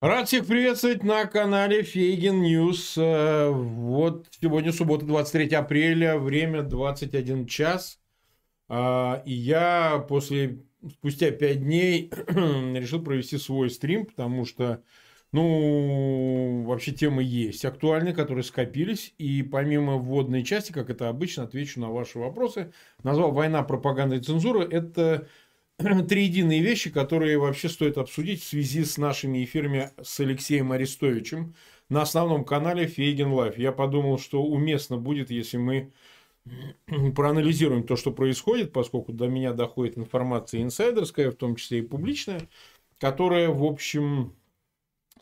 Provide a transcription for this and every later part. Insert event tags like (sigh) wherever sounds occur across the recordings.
Рад всех приветствовать на канале Фейгин News. Э, вот сегодня суббота, 23 апреля, время 21 час. А, и я после, спустя 5 дней (clears throat) решил провести свой стрим, потому что, ну, вообще темы есть актуальные, которые скопились. И помимо вводной части, как это обычно, отвечу на ваши вопросы. Назвал «Война, пропаганда и цензура». Это (clears throat) три единые вещи, которые вообще стоит обсудить в связи с нашими эфирами с Алексеем Арестовичем на основном канале Фейгин Live. Я подумал, что уместно будет, если мы (clears throat) проанализируем то, что происходит, поскольку до меня доходит информация инсайдерская, в том числе и публичная, которая, в общем,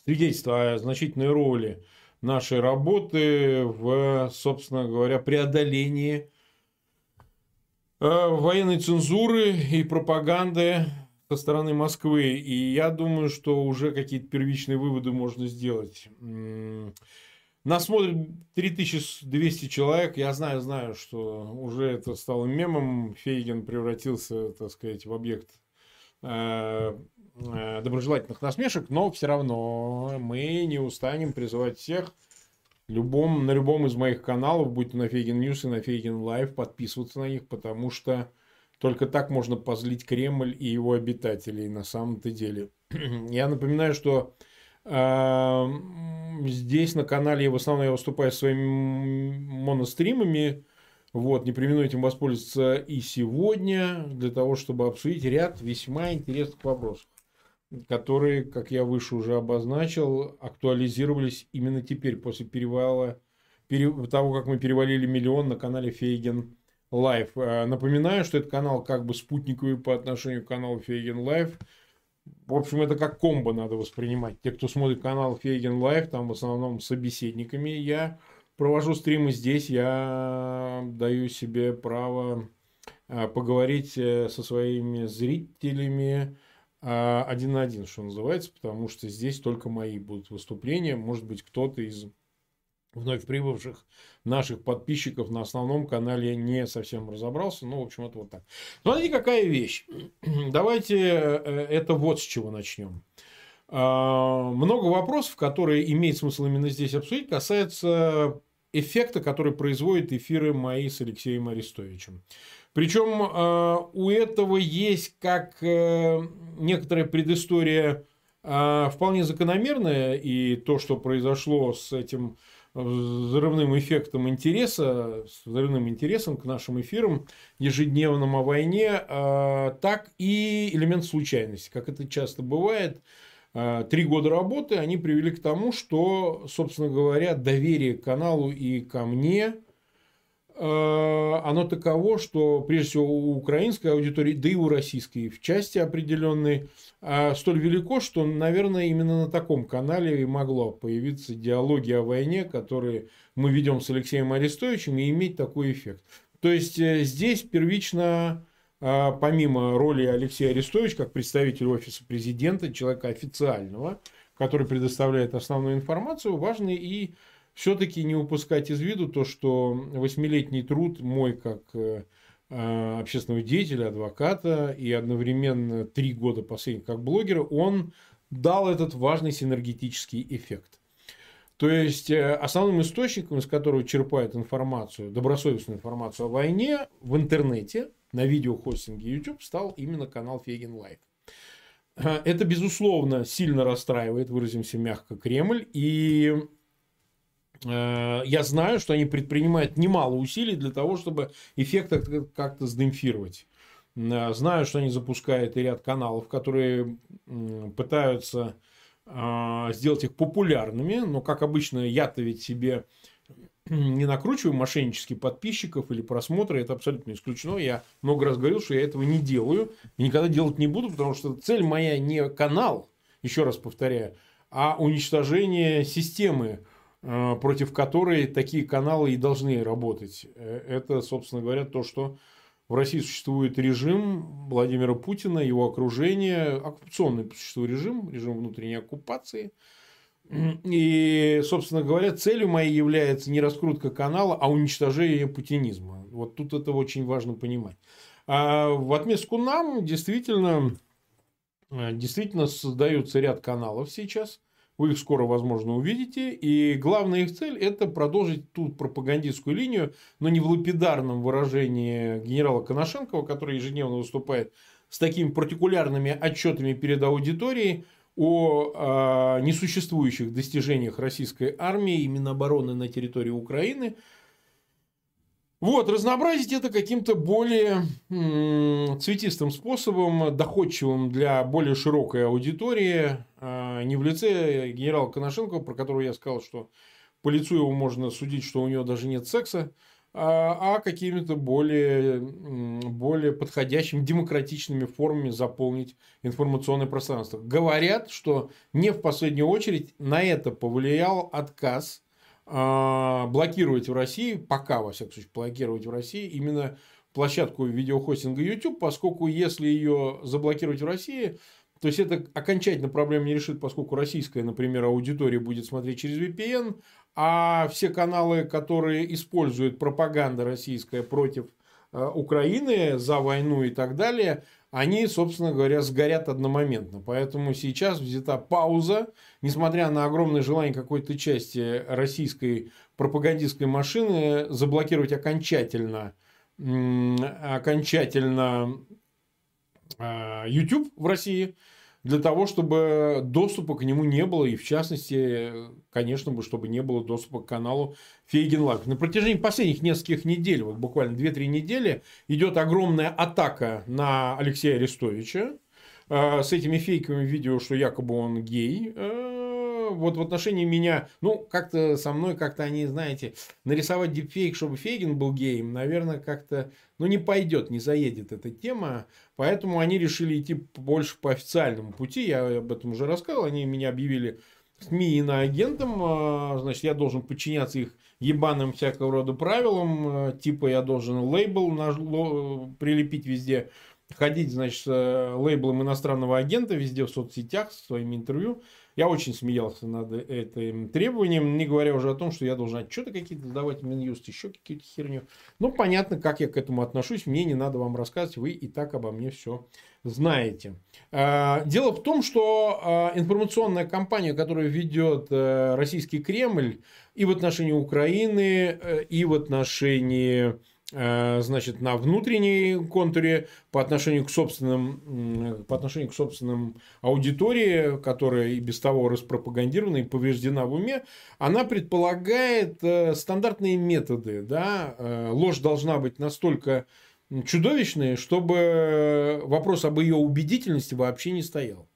свидетельствует о значительной роли нашей работы в, собственно говоря, преодолении военной цензуры и пропаганды со стороны Москвы. И я думаю, что уже какие-то первичные выводы можно сделать. Нас смотрит 3200 человек. Я знаю, знаю, что уже это стало мемом. Фейгин превратился, так сказать, в объект э, э, доброжелательных насмешек, но все равно мы не устанем призывать всех любом, на любом из моих каналов, будь то на Фейгин News и на Фейгин Live, подписываться на них, потому что только так можно позлить Кремль и его обитателей на самом-то деле. (clears throat) Я напоминаю, что э, здесь на канале в основном я выступаю своими моностримами. Вот, не этим воспользоваться и сегодня, для того, чтобы обсудить ряд весьма интересных вопросов которые, как я выше уже обозначил, актуализировались именно теперь, после перевала, пере, того, как мы перевалили миллион на канале Фейген Live. Напоминаю, что этот канал как бы спутниковый по отношению к каналу Фейгин Live. В общем, это как комбо надо воспринимать. Те, кто смотрит канал Фейгин Live, там в основном собеседниками я провожу стримы здесь, я даю себе право а, поговорить э, со своими зрителями, один на один, что называется, потому что здесь только мои будут выступления. Может быть, кто-то из вновь прибывших наших подписчиков на основном канале не совсем разобрался. Ну, в общем, это вот так. Смотрите, какая вещь. (clears throat) Давайте э, это вот с чего начнем. А, много вопросов, которые имеет смысл именно здесь обсудить, касается эффекта, который производят эфиры мои с Алексеем Арестовичем. Причем э, у этого есть как э, некоторая предыстория э, вполне закономерная, и то, что произошло с этим взрывным эффектом интереса, с взрывным интересом к нашим эфирам ежедневным о войне, так и элемент случайности, как это часто бывает. Три года работы они привели к тому, что, собственно говоря, доверие к каналу и ко мне – оно таково, что прежде всего у украинской аудитории, да и у российской в части определенной, а, столь велико, что, наверное, именно на таком канале и могло появиться диалоги о войне, которые мы ведем с Алексеем Арестовичем, и иметь такой эффект. То есть э, здесь первично, помимо роли Алексея Арестовича как представителя офиса президента, человека официального, который предоставляет основную информацию, важны и все-таки не упускать из виду то, что восьмилетний труд мой как э, э, общественного деятеля, адвоката и одновременно три года последних как блогера, он дал этот важный синергетический эффект. То есть э, основным источником, из которого черпает информацию, добросовестную информацию о войне в интернете, на видеохостинге YouTube стал именно канал Фейгин Live. Это, безусловно, сильно расстраивает, выразимся мягко, Кремль. И Э, я знаю, что они предпринимают немало усилий для того, чтобы эффект как-то сдемпфировать. Э, знаю, что они запускают и ряд каналов, которые пытаются э, сделать их популярными, но, как обычно, я-то ведь себе не накручиваю мошеннически подписчиков или просмотры, это абсолютно исключено. Я много раз говорил, что я этого не делаю и никогда делать не буду, потому что цель моя не канал, еще раз повторяю, а уничтожение системы Э, против которой такие каналы и должны работать. Э, это, собственно говоря, то, что в России существует режим Владимира Путина, его окружение, оккупационный существует режим, режим внутренней оккупации. И, собственно говоря, целью моей является не раскрутка канала, а уничтожение путинизма. Вот тут это очень важно понимать. А в отместку нам действительно, э, действительно создается ряд каналов сейчас – Вы их скоро, возможно, увидите. И главная их цель – это продолжить ту пропагандистскую линию, но не в лапидарном выражении генерала Коношенкова, который ежедневно выступает с такими партикулярными отчетами перед аудиторией о э, несуществующих достижениях российской армии и Минобороны на территории Украины. Вот, разнообразить это каким-то более цветистым способом, доходчивым для более широкой аудитории, э, не в лице генерала Коношенкова, про которого я сказал, что по лицу его можно судить, что у него даже нет секса, а, а какими-то более, более подходящими демократичными формами заполнить информационное пространство. Говорят, что не в последнюю очередь на это повлиял отказ а, блокировать в России, пока, во всяком случае, блокировать в России именно площадку видеохостинга YouTube, поскольку если ее заблокировать в России, то есть это окончательно проблему не решит, поскольку российская, например, аудитория будет смотреть через VPN, а все каналы, которые используют пропаганда российская против э, Украины за войну и так далее, они, собственно говоря, сгорят одномоментно. Поэтому сейчас взята пауза, несмотря на огромное желание какой-то части российской пропагандистской машины заблокировать окончательно, окончательно э, YouTube в России – для того, чтобы доступа к нему не было, и в частности, конечно бы, чтобы не было доступа к каналу Фейгин Live. На протяжении последних нескольких недель, вот буквально 2-3 недели, идет огромная атака на Алексея Арестовича э, с этими фейковыми видео, что якобы он гей. Э, вот в отношении меня, ну, как-то со мной, как-то они, знаете, нарисовать дипфейк, чтобы Фейгин был геем, наверное, как-то, ну, не пойдет, не заедет эта тема. Поэтому они решили идти больше по официальному пути. Я об этом уже рассказывал. Они меня объявили СМИ иноагентом. А, значит, я должен подчиняться их ебаным всякого рода правилам. А, типа я должен лейбл прилепить везде. Ходить, значит, э, лейблом иностранного агента везде в соцсетях, со своими интервью. Я очень смеялся над этим требованием, не говоря уже о том, что я должен отчеты какие-то сдавать в Минюст, еще какие-то херню. Ну, понятно, как я к этому отношусь. Мне не надо вам рассказывать, вы и так обо мне все знаете. А, дело в том, что а, информационная кампания, которую ведет э, российский Кремль и в отношении Украины, э, и в отношении значит, на внутренней контуре по отношению к собственным, по отношению к собственным аудитории, которая и без того распропагандирована и повреждена в уме, она предполагает э, стандартные методы. Да? Э, ложь должна быть настолько чудовищной, чтобы вопрос об ее убедительности вообще не стоял.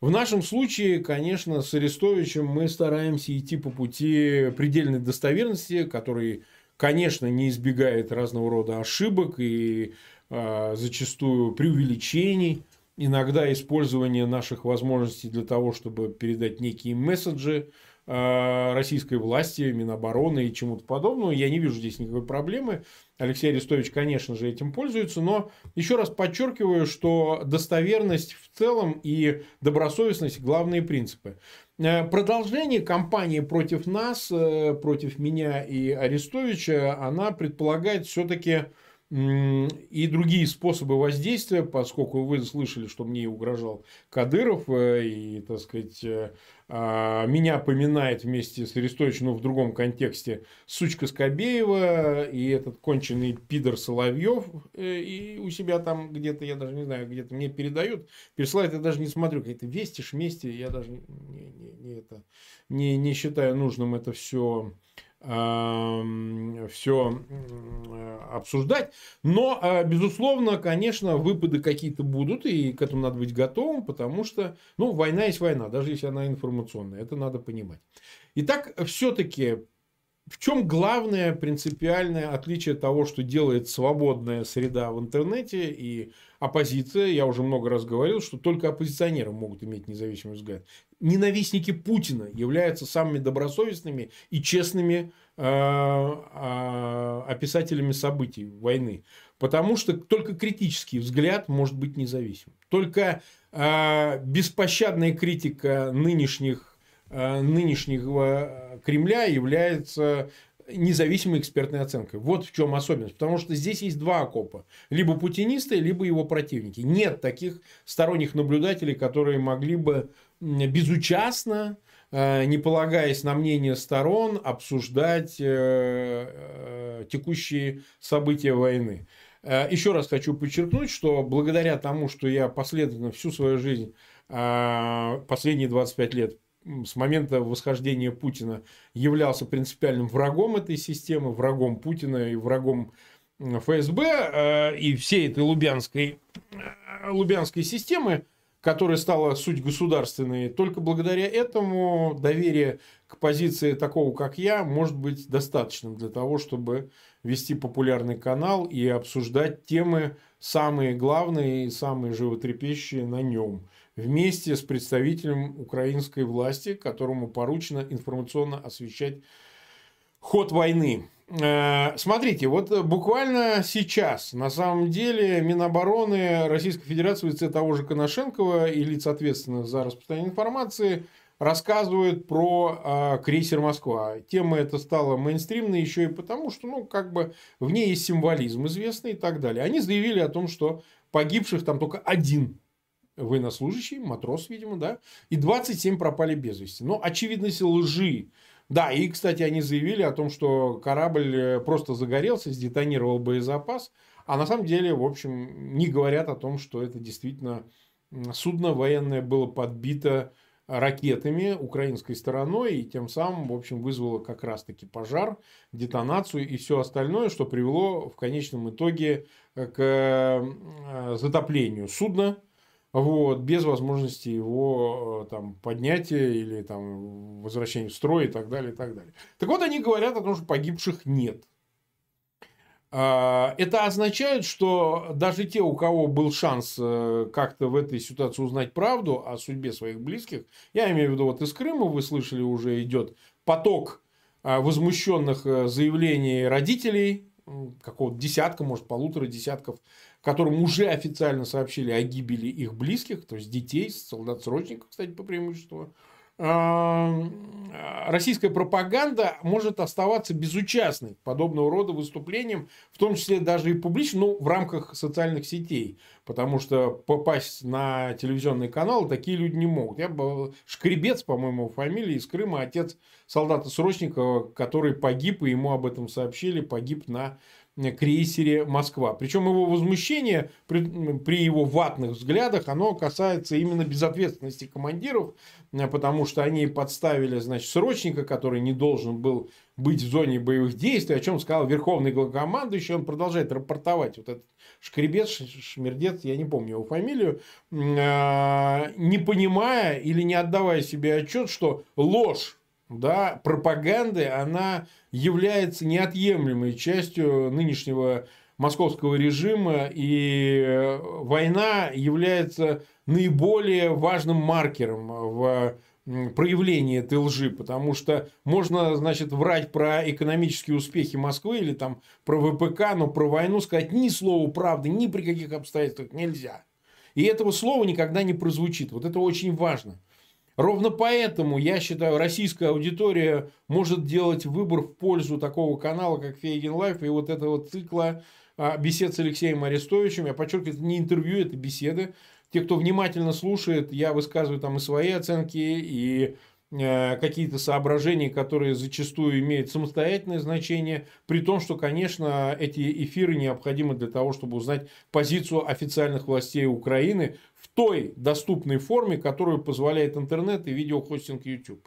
В нашем случае, конечно, с Арестовичем мы стараемся идти по пути предельной достоверности, который конечно, не избегает разного рода ошибок и э, зачастую преувеличений, иногда использование наших возможностей для того, чтобы передать некие месседжи э, российской власти, Минобороны и чему-то подобного. Я не вижу здесь никакой проблемы. Алексей Арестович, конечно же, этим пользуется, но еще раз подчеркиваю, что достоверность в целом и добросовестность – главные принципы. Э, продолжение кампании против нас, э, против меня и Арестовича, она предполагает все-таки и другие способы воздействия, поскольку вы слышали, что мне угрожал Кадыров, э, и, так сказать, меня поминает вместе с Арестовичем, но в другом контексте, сучка Скобеева и этот конченый пидор Соловьев, и у себя там где-то, я даже не знаю, где-то мне передают, пересылают, я даже не смотрю, какие-то вести, шмести, я даже не, не, не, это, не, не считаю нужным это все все обсуждать. Но, а, безусловно, конечно, выпады какие-то будут, и к этому надо быть готовым, потому что, ну, война есть война, даже если она информационная, это надо понимать. Итак, все-таки в чем главное принципиальное отличие того, что делает свободная среда в интернете и оппозиция? Я уже много раз говорил, что только оппозиционеры могут иметь независимый взгляд. Ненавистники Путина являются самыми добросовестными и честными э, э, описателями событий войны. Потому что только критический взгляд может быть независим. Только э, беспощадная критика нынешних Э, нынешнего Кремля является независимой экспертной оценкой. Вот в чем особенность. Потому что здесь есть два окопа. Либо путинисты, либо его противники. Нет таких сторонних наблюдателей, которые могли бы безучастно не полагаясь на мнение сторон, обсуждать текущие события войны. Еще раз хочу подчеркнуть, что благодаря тому, что я последовательно всю свою жизнь, последние 25 лет с момента восхождения Путина являлся принципиальным врагом этой системы, врагом Путина и врагом ФСБ э, и всей этой лубянской, э, лубянской системы, которая стала суть государственной, только благодаря этому доверие к позиции такого, как я, может быть достаточным для того, чтобы вести популярный канал и обсуждать темы самые главные и самые животрепещущие на нем вместе с представителем украинской власти, которому поручено информационно освещать ход войны. Э, смотрите, вот буквально сейчас, на самом деле, Минобороны Российской Федерации в лице того же Коношенкова и лиц ответственных за распространение информации рассказывают про э, крейсер Москва. Тема эта стала мейнстримной еще и потому, что, ну, как бы в ней есть символизм известный и так далее. Они заявили о том, что погибших там только один военнослужащий, матрос, видимо, да, и 27 пропали без вести. Но очевидность лжи. Да, и, кстати, они заявили о том, что корабль э, просто загорелся, сдетонировал боезапас, а на самом деле, в общем, не говорят о том, что это действительно судно военное было подбито ракетами украинской стороной и тем самым, в общем, вызвало как раз-таки пожар, детонацию и все остальное, что привело в конечном итоге э, к э, затоплению судна, вот, без возможности его э, там, поднятия или там, возвращения в строй и так далее, и так далее. Так вот, они говорят о том, что погибших нет. А, это означает, что даже те, у кого был шанс э, как-то в этой ситуации узнать правду о судьбе своих близких, я имею в виду, вот из Крыма вы слышали, уже идет поток а, возмущенных э, заявлений родителей, какого-то десятка, может, полутора десятков которым уже официально сообщили о гибели их близких, то есть детей, солдат-срочников, кстати, по преимуществу, российская пропаганда может оставаться безучастной подобного рода выступлениям, в том числе даже и публично, ну, в рамках социальных сетей, потому что попасть на телевизионный канал такие люди не могут. Я был Шкребец, по-моему, фамилия из Крыма, отец солдата-срочника, который погиб, и ему об этом сообщили, погиб на крейсере «Москва». Причем его возмущение при, при его ватных взглядах, оно касается именно безответственности командиров, э, потому что они подставили, значит, срочника, который не должен был быть в зоне боевых действий, о чем сказал верховный главкомандующий, он продолжает рапортовать. Вот этот Шкребец, Шмердец, я не помню его фамилию, э, не понимая или не отдавая себе отчет, что ложь да, пропаганды, она является неотъемлемой частью нынешнего московского режима, и э, война является наиболее важным маркером в проявлении этой лжи, потому что можно, значит, врать про экономические успехи Москвы или там про ВПК, но про войну сказать ни слова правды, ни при каких обстоятельствах нельзя. И этого слова никогда не прозвучит. Вот это очень важно. Ровно поэтому, я считаю, российская аудитория может делать выбор в пользу такого канала, как Фейгин Live, и вот этого цикла а, бесед с Алексеем Арестовичем. Я подчеркиваю, это не интервью, это беседы. Те, кто внимательно слушает, я высказываю там и свои оценки, и какие-то соображения, которые зачастую имеют самостоятельное значение, при том, что, конечно, эти эфиры необходимы для того, чтобы узнать позицию официальных властей Украины в той доступной форме, которую позволяет интернет и видеохостинг YouTube.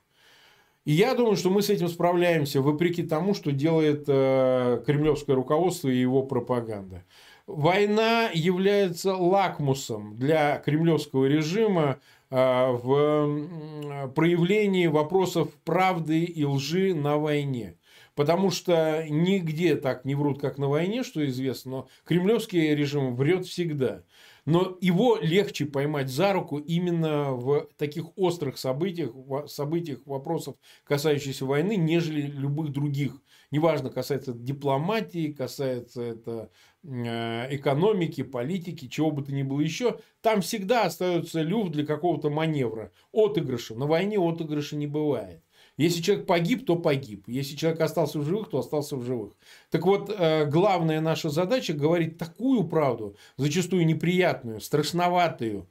И я думаю, что мы с этим справляемся, вопреки тому, что делает э, кремлевское руководство и его пропаганда. Война является лакмусом для кремлевского режима в проявлении вопросов правды и лжи на войне. Потому что нигде так не врут, как на войне, что известно, но кремлевский режим врет всегда. Но его легче поймать за руку именно в таких острых событиях, событиях вопросов, касающихся войны, нежели любых других. Неважно, касается дипломатии, касается это экономики, политики, чего бы то ни было еще, там всегда остается люфт для какого-то маневра, отыгрыша. На войне отыгрыша не бывает. Если человек погиб, то погиб. Если человек остался в живых, то остался в живых. Так вот, э, главная наша задача говорить такую правду, зачастую неприятную, страшноватую, э,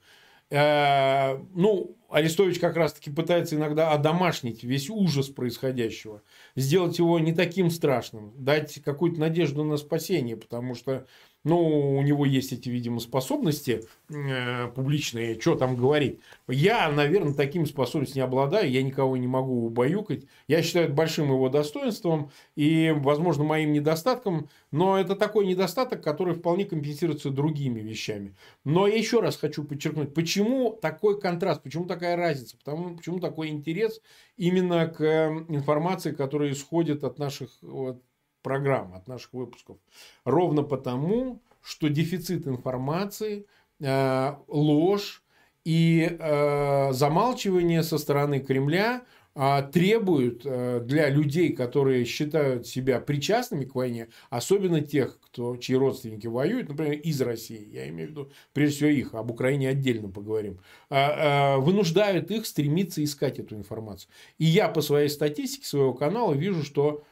ну, Арестович как раз-таки пытается иногда одомашнить весь ужас происходящего, сделать его не таким страшным, дать какую-то надежду на спасение, потому что ну, у него есть эти, видимо, способности э, публичные, что там говорить. Я, наверное, такими способностями не обладаю, я никого не могу убаюкать. Я считаю это большим его достоинством и, возможно, моим недостатком, но это такой недостаток, который вполне компенсируется другими вещами. Но я еще раз хочу подчеркнуть, почему такой контраст, почему такая разница, потому, почему такой интерес именно к информации, которая исходит от наших вот, программ, от наших выпусков. Ровно потому, что дефицит информации, э, ложь и э, замалчивание со стороны Кремля э, требуют для людей, которые считают себя причастными к войне, особенно тех, кто, чьи родственники воюют, например, из России, я имею в виду прежде всего их, об Украине отдельно поговорим, вынуждают их стремиться искать эту информацию. И я по своей статистике своего канала вижу, что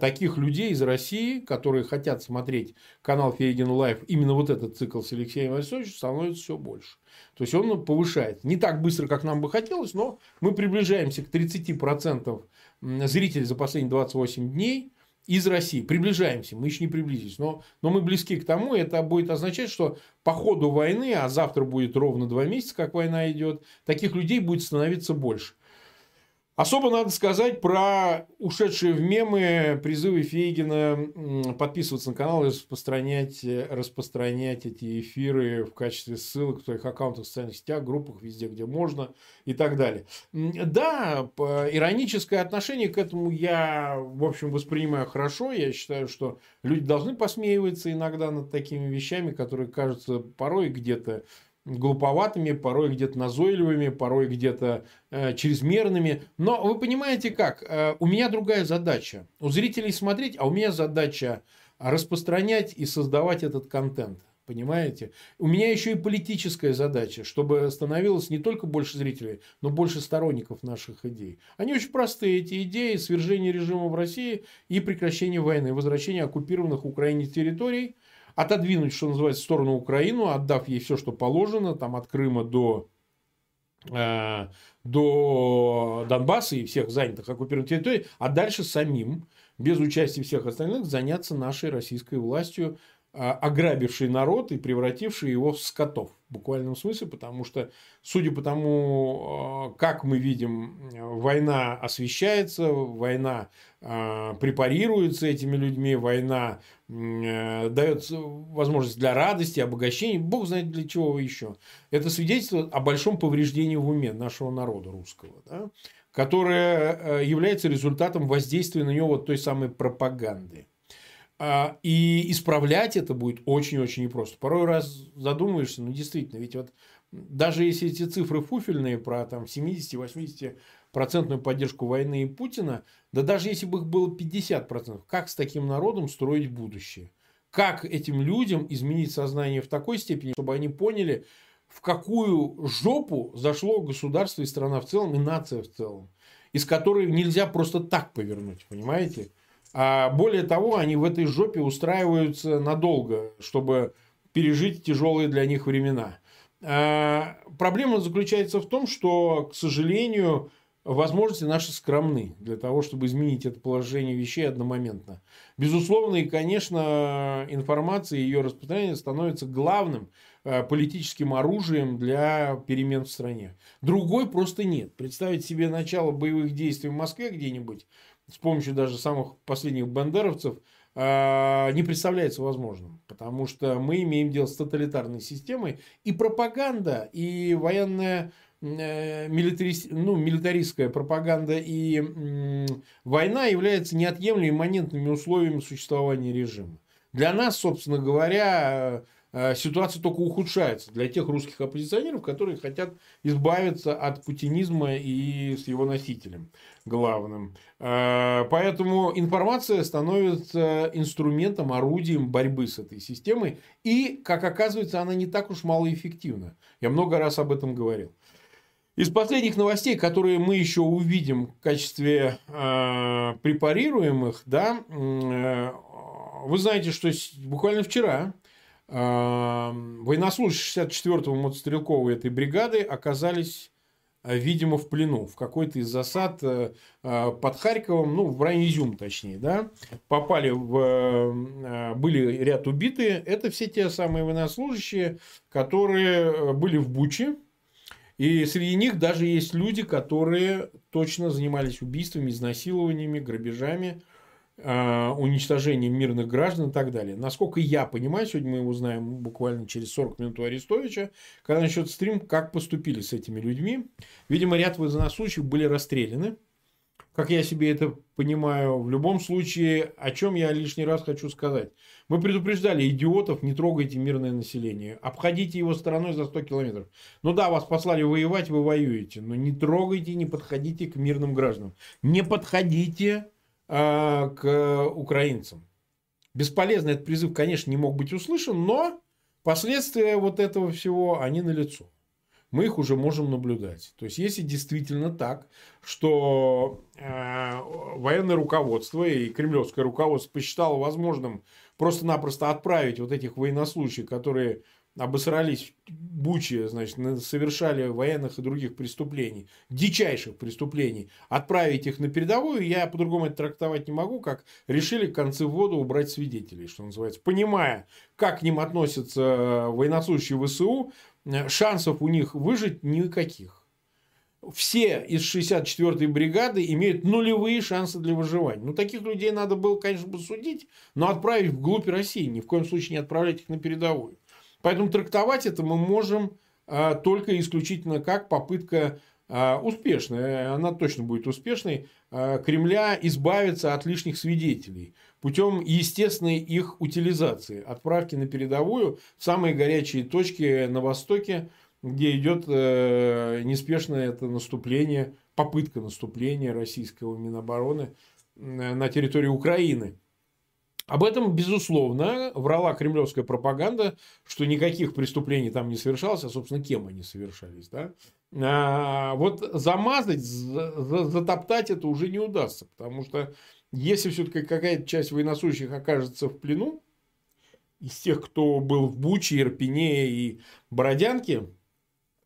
таких людей из России, которые хотят смотреть канал Фейгин Live, именно вот этот цикл с Алексеем Васильевичем, становится все больше. То есть он повышает. Не так быстро, как нам бы хотелось, но мы приближаемся к 30% зрителей за последние 28 дней из России. Приближаемся, мы еще не приблизились, но, но мы близки к тому, это будет означать, что по ходу войны, а завтра будет ровно два месяца, как война идет, таких людей будет становиться больше. Особо надо сказать про ушедшие в мемы призывы Фейгина подписываться на канал и распространять, распространять эти эфиры в качестве ссылок в своих аккаунтах в социальных сетях, группах, везде, где можно и так далее. Да, ироническое отношение к этому я, в общем, воспринимаю хорошо. Я считаю, что люди должны посмеиваться иногда над такими вещами, которые кажутся порой где-то глуповатыми, порой где-то назойливыми, порой где-то э, чрезмерными. Но вы понимаете как? Э, у меня другая задача. У зрителей смотреть, а у меня задача распространять и создавать этот контент. Понимаете? У меня еще и политическая задача, чтобы становилось не только больше зрителей, но больше сторонников наших идей. Они очень простые, эти идеи свержения режима в России и прекращения войны, возвращения оккупированных Украине территорий – отодвинуть, что называется, в сторону Украину, отдав ей все, что положено, там от Крыма до, э, до Донбасса и всех занятых оккупированных территорий, а дальше самим, без участия всех остальных, заняться нашей российской властью, э, ограбившей народ и превратившей его в скотов в буквальном смысле, потому что, судя по тому, э, как мы видим, война освещается, война э, препарируется этими людьми, война э, дает возможность для радости, обогащения, бог знает для чего еще. Это свидетельство о большом повреждении в уме нашего народа русского, да, которое является результатом воздействия на него вот той самой пропаганды. А, и исправлять это будет очень-очень непросто. Порой раз задумаешься, ну действительно, ведь вот даже если эти цифры фуфельные про там 70-80 процентную поддержку войны и Путина, да даже если бы их было 50 процентов, как с таким народом строить будущее? Как этим людям изменить сознание в такой степени, чтобы они поняли, в какую жопу зашло государство и страна в целом, и нация в целом, из которой нельзя просто так повернуть, понимаете? А более того, они в этой жопе устраиваются надолго, чтобы пережить тяжелые для них времена. А проблема заключается в том, что, к сожалению, возможности наши скромны для того, чтобы изменить это положение вещей одномоментно. Безусловно, и, конечно, информация и ее распространение становится главным э, политическим оружием для перемен в стране. Другой просто нет. Представить себе начало боевых действий в Москве где-нибудь с помощью даже самых последних бандеровцев а, не представляется возможным. Потому что мы имеем дело с тоталитарной системой. И пропаганда, и военная э, милитарист, ну, милитаристская пропаганда и война являются неотъемлемыми имманентными условиями существования режима. Для нас, собственно говоря, ситуация только ухудшается для тех русских оппозиционеров, которые хотят избавиться от путинизма и с его носителем главным. Э, поэтому информация становится инструментом, орудием борьбы с этой системой. И, как оказывается, она не так уж малоэффективна. Я много раз об этом говорил. Из последних новостей, которые мы еще увидим в качестве э, препарируемых, да, э, вы знаете, что буквально вчера военнослужащие 64-го мотострелковой этой бригады оказались видимо, в плену в какой-то из засад под Харьковом, ну, в районе Изюм, точнее, да, попали в... Были ряд убитые. Это все те самые военнослужащие, которые были в Буче, и среди них даже есть люди, которые точно занимались убийствами, изнасилованиями, грабежами, уничтожением мирных граждан и так далее. Насколько я понимаю, сегодня мы узнаем буквально через 40 минут у Арестовича, когда начнет стрим, как поступили с этими людьми. Видимо, ряд военнослужащих были расстреляны как я себе это понимаю. В любом случае, о чем я лишний раз хочу сказать. Мы предупреждали идиотов, не трогайте мирное население. Обходите его стороной за 100 километров. Ну да, вас послали воевать, вы воюете. Но не трогайте, не подходите к мирным гражданам. Не подходите э, к украинцам. Бесполезно этот призыв, конечно, не мог быть услышан, но последствия вот этого всего, они налицо мы их уже можем наблюдать. То есть, если действительно так, что э, военное руководство и кремлевское руководство посчитало возможным просто-напросто отправить вот этих военнослужащих, которые обосрались Бучи, значит, совершали военных и других преступлений, дичайших преступлений, отправить их на передовую, я по-другому это трактовать не могу, как решили концы в воду убрать свидетелей, что называется. Понимая, как к ним относятся военнослужащие ВСУ, шансов у них выжить никаких. Все из 64-й бригады имеют нулевые шансы для выживания. Ну, таких людей надо было, конечно, судить, но отправить вглубь России. Ни в коем случае не отправлять их на передовую. Поэтому трактовать это мы можем а, только исключительно как попытка а, успешная, она точно будет успешной, а, Кремля избавиться от лишних свидетелей путем естественной их утилизации, отправки на передовую в самые горячие точки на Востоке, где идет э, неспешное это наступление, попытка наступления российского Минобороны на территории Украины. Об этом, безусловно, врала кремлевская пропаганда, что никаких преступлений там не совершалось, а, собственно, кем они совершались. Да? А, вот замазать, затоптать это уже не удастся, потому что если все-таки какая-то часть военнослужащих окажется в плену, из тех, кто был в Буче, Ирпене и Бородянке,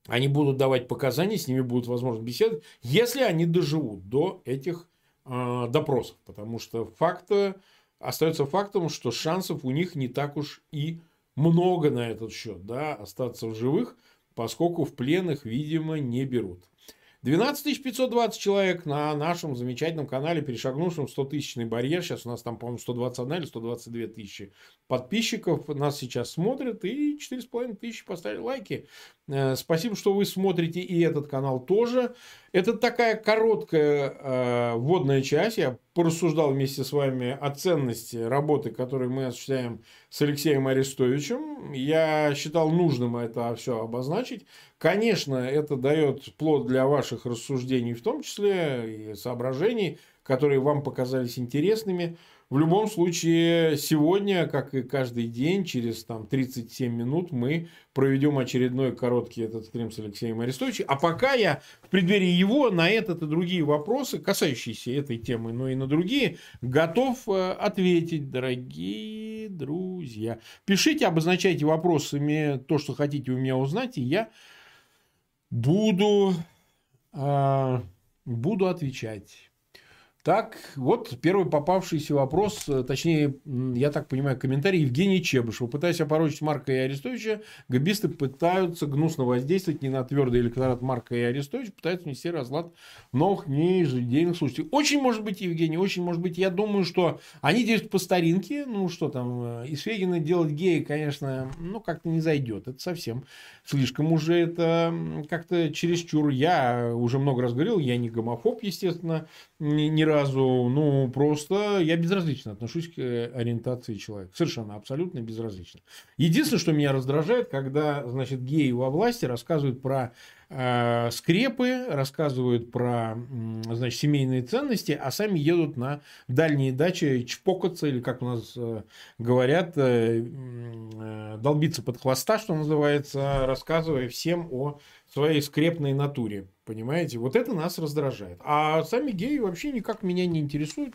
они будут давать показания, с ними будут, возможно, беседовать, если они доживут до этих э, допросов. Потому что факт остается фактом, что шансов у них не так уж и много на этот счет, да, остаться в живых, поскольку в пленных, видимо, не берут. 12 520 человек на нашем замечательном канале, перешагнувшем 100 тысячный барьер. Сейчас у нас там, по-моему, 121 или 122 тысячи подписчиков. Нас сейчас смотрят и 4,5 тысячи поставили лайки. Э, спасибо, что вы смотрите и этот канал тоже. Это такая короткая э, вводная часть. Я порассуждал вместе с вами о ценности работы, которую мы осуществляем с Алексеем Арестовичем. Я считал нужным это все обозначить. Конечно, это дает плод для ваших рассуждений, в том числе и соображений, которые вам показались интересными. В любом случае, сегодня, как и каждый день, через там, 37 минут мы проведем очередной короткий этот стрим с Алексеем Арестовичем. А пока я в преддверии его на этот и другие вопросы, касающиеся этой темы, но и на другие, готов э, ответить, дорогие друзья. Пишите, обозначайте вопросами то, что хотите у меня узнать, и я буду, э, буду отвечать. Так, вот первый попавшийся вопрос, э, точнее, я так понимаю, комментарий Евгений Чебышева. Пытаясь опорочить Марка и Арестовича, габисты пытаются гнусно воздействовать не на твердый электорат Марка и Арестовича, пытаются нести разлад новых неежедневных слушателей. Очень может быть, Евгений, очень может быть. Я думаю, что они действуют по старинке. Ну, что там, э, из Фегина делать гея, конечно, ну, как-то не зайдет. Это совсем слишком уже это как-то чересчур. Я уже много раз говорил, я не гомофоб, естественно, ни, ни разу. Ну, просто я безразлично отношусь к э, ориентации человека. Совершенно, абсолютно безразлично. Единственное, что меня раздражает, когда, значит, геи во власти рассказывают про э, скрепы, рассказывают про, значит, семейные ценности, а сами едут на дальние дачи чпокаться, или, как у нас э, говорят, э, э, долбиться под хвоста, что называется, рассказывая всем о своей скрепной натуре. Понимаете? Вот это нас раздражает. А сами геи вообще никак меня не интересуют.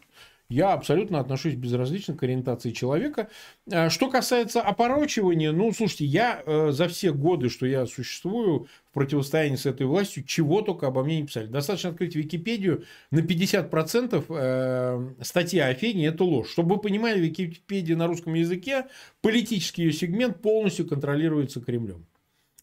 Я абсолютно отношусь безразлично к ориентации человека. А, что касается опорочивания, ну, слушайте, я э, за все годы, что я существую в противостоянии с этой властью, чего только обо мне не писали. Достаточно открыть Википедию, на 50% э, статья о Фене – это ложь. Чтобы вы понимали, Википедия на русском языке, политический ее сегмент полностью контролируется Кремлем.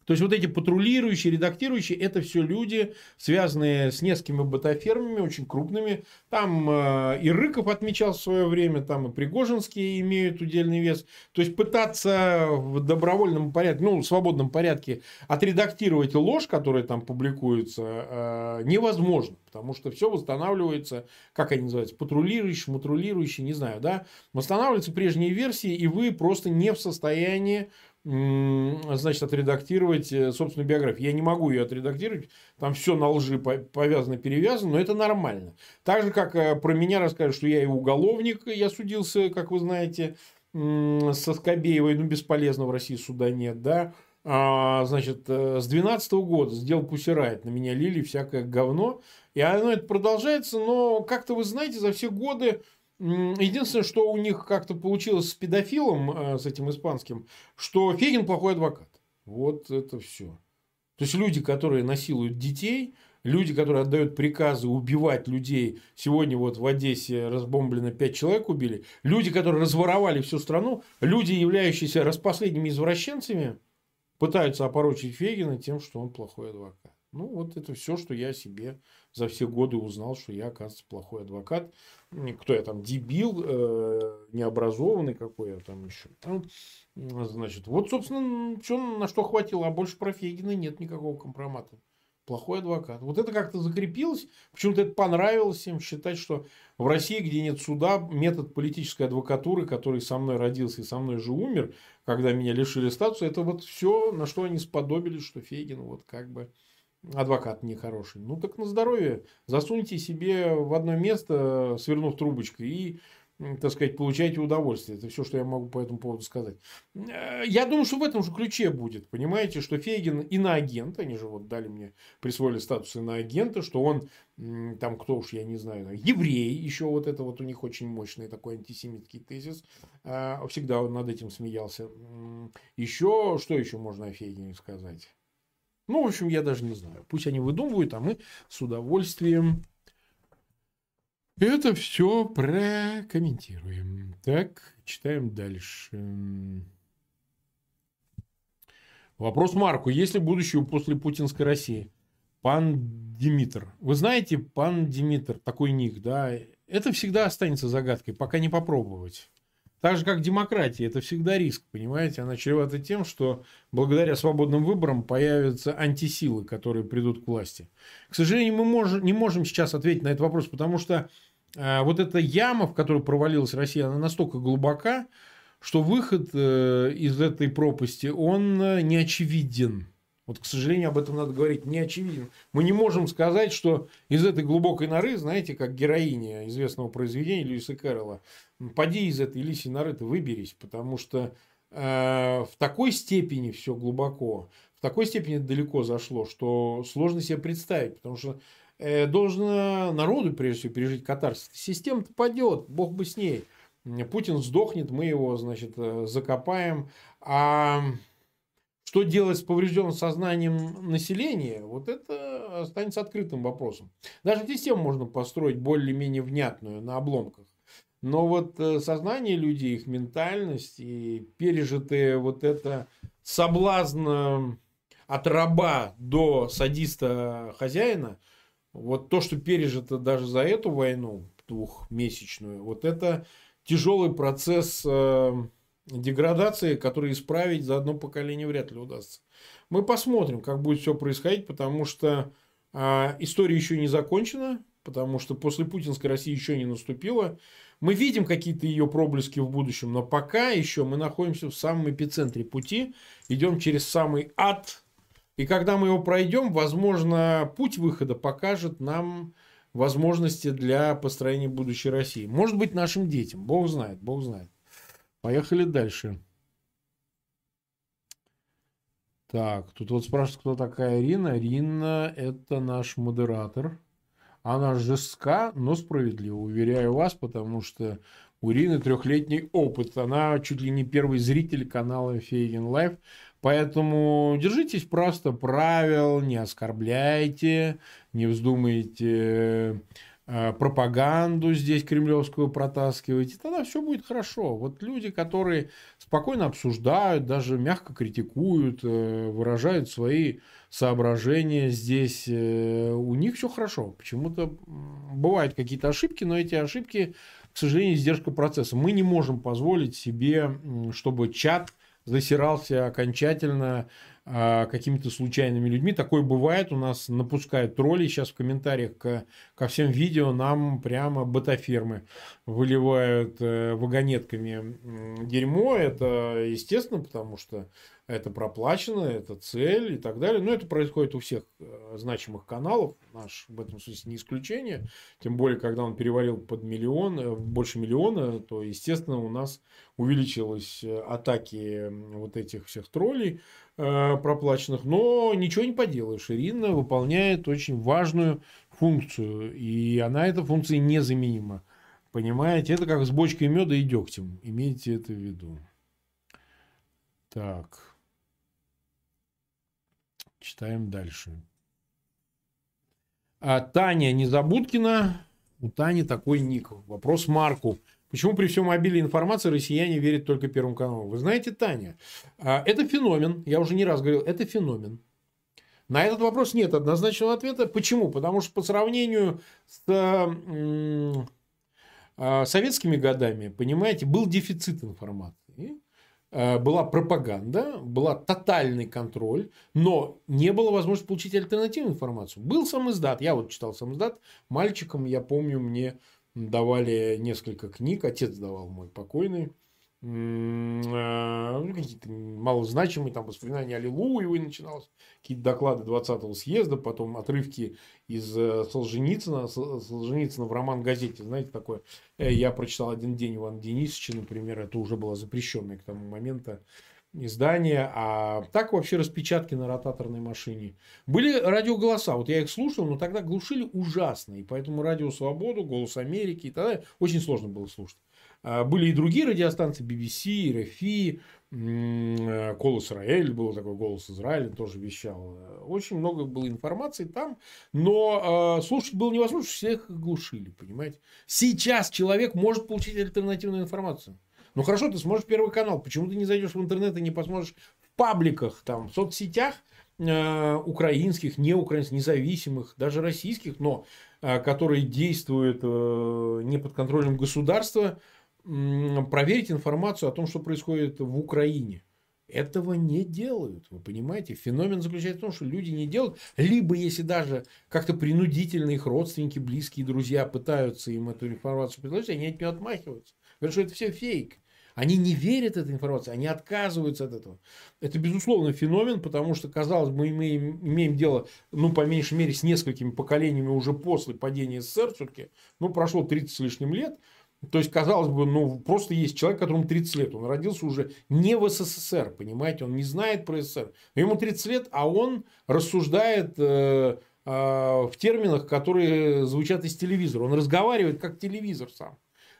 То есть, вот эти патрулирующие, редактирующие, это все люди, связанные с несколькими ботафермами, очень крупными. Там э, и Рыков отмечал в свое время, там и Пригожинские имеют удельный вес. То есть, пытаться в добровольном порядке, ну, в свободном порядке отредактировать ложь, которая там публикуется, э, невозможно. Потому что все восстанавливается, как они называются, патрулирующие, матрулирующие, не знаю, да, восстанавливаются прежние версии, и вы просто не в состоянии значит, отредактировать э, собственную биографию. Я не могу ее отредактировать, там все на лжи повязано, перевязано, но это нормально. Так же, как э, про меня расскажут, что я и уголовник, я судился, как вы знаете, со Скобеевой, ну, бесполезно в России суда нет, да, а, значит, э, с 12 года сделал Пусирайт, на меня лили всякое говно, и оно это продолжается, но как-то вы знаете, за все годы Единственное, что у них как-то получилось с педофилом, э, с этим испанским, что Фегин плохой адвокат. Вот это все. То есть люди, которые насилуют детей, люди, которые отдают приказы убивать людей. Сегодня вот в Одессе разбомблено пять человек убили. Люди, которые разворовали всю страну. Люди, являющиеся распоследними извращенцами, пытаются опорочить Фегина тем, что он плохой адвокат. Ну, вот это все, что я себе за все годы узнал, что я, оказывается, плохой адвокат. Кто я там, дебил, э, необразованный какой я там еще. значит, вот, собственно, что, на что хватило, а больше про Фегина нет никакого компромата. Плохой адвокат. Вот это как-то закрепилось. Почему-то это понравилось им считать, что в России, где нет суда, метод политической адвокатуры, который со мной родился и со мной же умер, когда меня лишили статуса, это вот все, на что они сподобились, что Фегин вот как бы адвокат нехороший. Ну так на здоровье. Засуньте себе в одно место, свернув трубочкой, и, так сказать, получайте удовольствие. Это все, что я могу по этому поводу сказать. Э, я думаю, что в этом же ключе будет. Понимаете, что Фейгин иноагент, они же вот дали мне, присвоили статус иноагента, что он, там, кто уж, я не знаю, еврей, еще вот это вот у них очень мощный такой антисемитский тезис. Э, всегда он над этим смеялся. Еще, что еще можно о Фейгине сказать? Ну, в общем, я даже не знаю. Пусть они выдумывают, а мы с удовольствием это все прокомментируем. Так, читаем дальше. Вопрос Марку. Есть ли будущее после путинской России? Пан Димитр. Вы знаете, пан Димитр, такой ник, да, это всегда останется загадкой, пока не попробовать. Так же, как демократия, это всегда риск, понимаете? Она чревата тем, что благодаря свободным выборам появятся антисилы, которые придут к власти. К сожалению, мы мож, не можем сейчас ответить на этот вопрос, потому что э, вот эта яма, в которую провалилась Россия, она настолько глубока, что выход э, из этой пропасти, он э, не очевиден. Вот, к сожалению, об этом надо говорить, не очевиден. Мы не можем сказать, что из этой глубокой норы, знаете, как героиня известного произведения Льюиса Кэрролла, поди из этой лисьей норы ты выберись, потому что э, в такой степени все глубоко, в такой степени далеко зашло, что сложно себе представить, потому что э, должно народу, прежде всего, пережить катарсис. Система-то падет, бог бы с ней. Путин сдохнет, мы его, значит, э, закопаем. А что делать с поврежденным сознанием населения, вот это останется открытым вопросом. Даже систему можно построить более-менее внятную на обломках. Но вот э, сознание людей, их ментальность и пережитые вот это соблазн э, от раба до садиста хозяина, вот то, что пережито даже за эту войну двухмесячную, вот это тяжелый процесс э, деградации, который исправить за одно поколение вряд ли удастся. Мы посмотрим, как будет все происходить, потому что история еще не закончена, потому что после путинской России еще не наступила. Мы видим какие-то ее проблески в будущем, но пока еще мы находимся в самом эпицентре пути, идем через самый ад. И когда мы его пройдем, возможно, путь выхода покажет нам возможности для построения будущей России. Может быть, нашим детям. Бог знает, Бог знает. Поехали дальше. Так, тут вот спрашивают, кто такая Рина. Рина – это наш модератор. Она жестка, но справедлива, уверяю вас, потому что у Рины трехлетний опыт. Она чуть ли не первый зритель канала Фейгин Live. Поэтому держитесь просто правил, не оскорбляйте, не вздумайте пропаганду здесь кремлевскую протаскивать, и тогда все будет хорошо. Вот люди, которые спокойно обсуждают, даже мягко критикуют, э, выражают свои соображения здесь, э, у них все хорошо. Почему-то бывают какие-то ошибки, но эти ошибки, к сожалению, издержка процесса. Мы не можем позволить себе, чтобы чат засирался окончательно какими-то случайными людьми. Такое бывает. У нас напускают тролли сейчас в комментариях к, ко всем видео. Нам прямо ботафермы выливают э, вагонетками дерьмо. Это естественно, потому что это проплачено, это цель и так далее. Но это происходит у всех э, значимых каналов. Наш в этом смысле не исключение. Тем более, когда он перевалил под миллион, э, больше миллиона, то, естественно, у нас увеличились э, атаки вот этих всех троллей проплаченных. Но ничего не поделаешь. Ирина выполняет очень важную функцию. И она эта функция незаменима. Понимаете, это как с бочкой меда и дегтем. Имейте это в виду. Так. Читаем дальше. А Таня Незабудкина. У Тани такой ник. Вопрос Марку. Почему при всем обилии информации россияне верят только Первому каналу? Вы знаете, Таня, а, это феномен. Я уже не раз говорил, это феномен. На этот вопрос нет однозначного ответа. Почему? Потому что по сравнению с а, советскими годами, понимаете, был дефицит информации. Э, была пропаганда, была тотальный контроль, но не было возможности получить альтернативную информацию. Был сам издат, я вот читал сам издат, мальчиком, я помню, мне давали несколько книг, отец давал мой покойный, Э, ну, какие-то малозначимые там воспоминания Аллилуевой начиналось, какие-то доклады 20-го съезда, потом отрывки из э, Солженицына, Солженицына в роман-газете, знаете, такое, э, я прочитал один день Ивана Денисовича, например, это уже было запрещенное к тому моменту издание, а так вообще распечатки на ротаторной машине. Были радиоголоса, вот я их слушал, но тогда глушили ужасно, и поэтому Радио Свободу, Голос Америки и тогда очень сложно было слушать. А, были и другие радиостанции, BBC, RFI, э, Голос Израиль, был такой Голос Израиля, тоже вещал. Очень много было информации там, но э, слушать было невозможно, всех глушили, понимаете. Сейчас человек может получить альтернативную информацию. Ну хорошо, ты сможешь Первый канал, почему ты не зайдешь в интернет и не посмотришь в пабликах, там, в соцсетях, э, украинских, неукраинских, независимых, даже российских, но э, которые действуют э, не под контролем государства, проверить информацию о том, что происходит в Украине. Этого не делают, вы понимаете? Феномен заключается в том, что люди не делают, либо если даже как-то принудительно их родственники, близкие, друзья пытаются им эту информацию предложить, они от нее отмахиваются. Говорят, что это все фейк. Они не верят этой информации, они отказываются от этого. Это, безусловно, феномен, потому что, казалось бы, мы имеем, дело, ну, по меньшей мере, с несколькими поколениями уже после падения СССР все-таки. Ну, прошло 30 с лишним лет. То есть, казалось бы, ну, просто есть человек, которому 30 лет. Он родился уже не в СССР, понимаете? Он не знает про СССР. Ему 30 лет, а он рассуждает э, э, в терминах, которые звучат из телевизора. Он разговаривает как телевизор сам.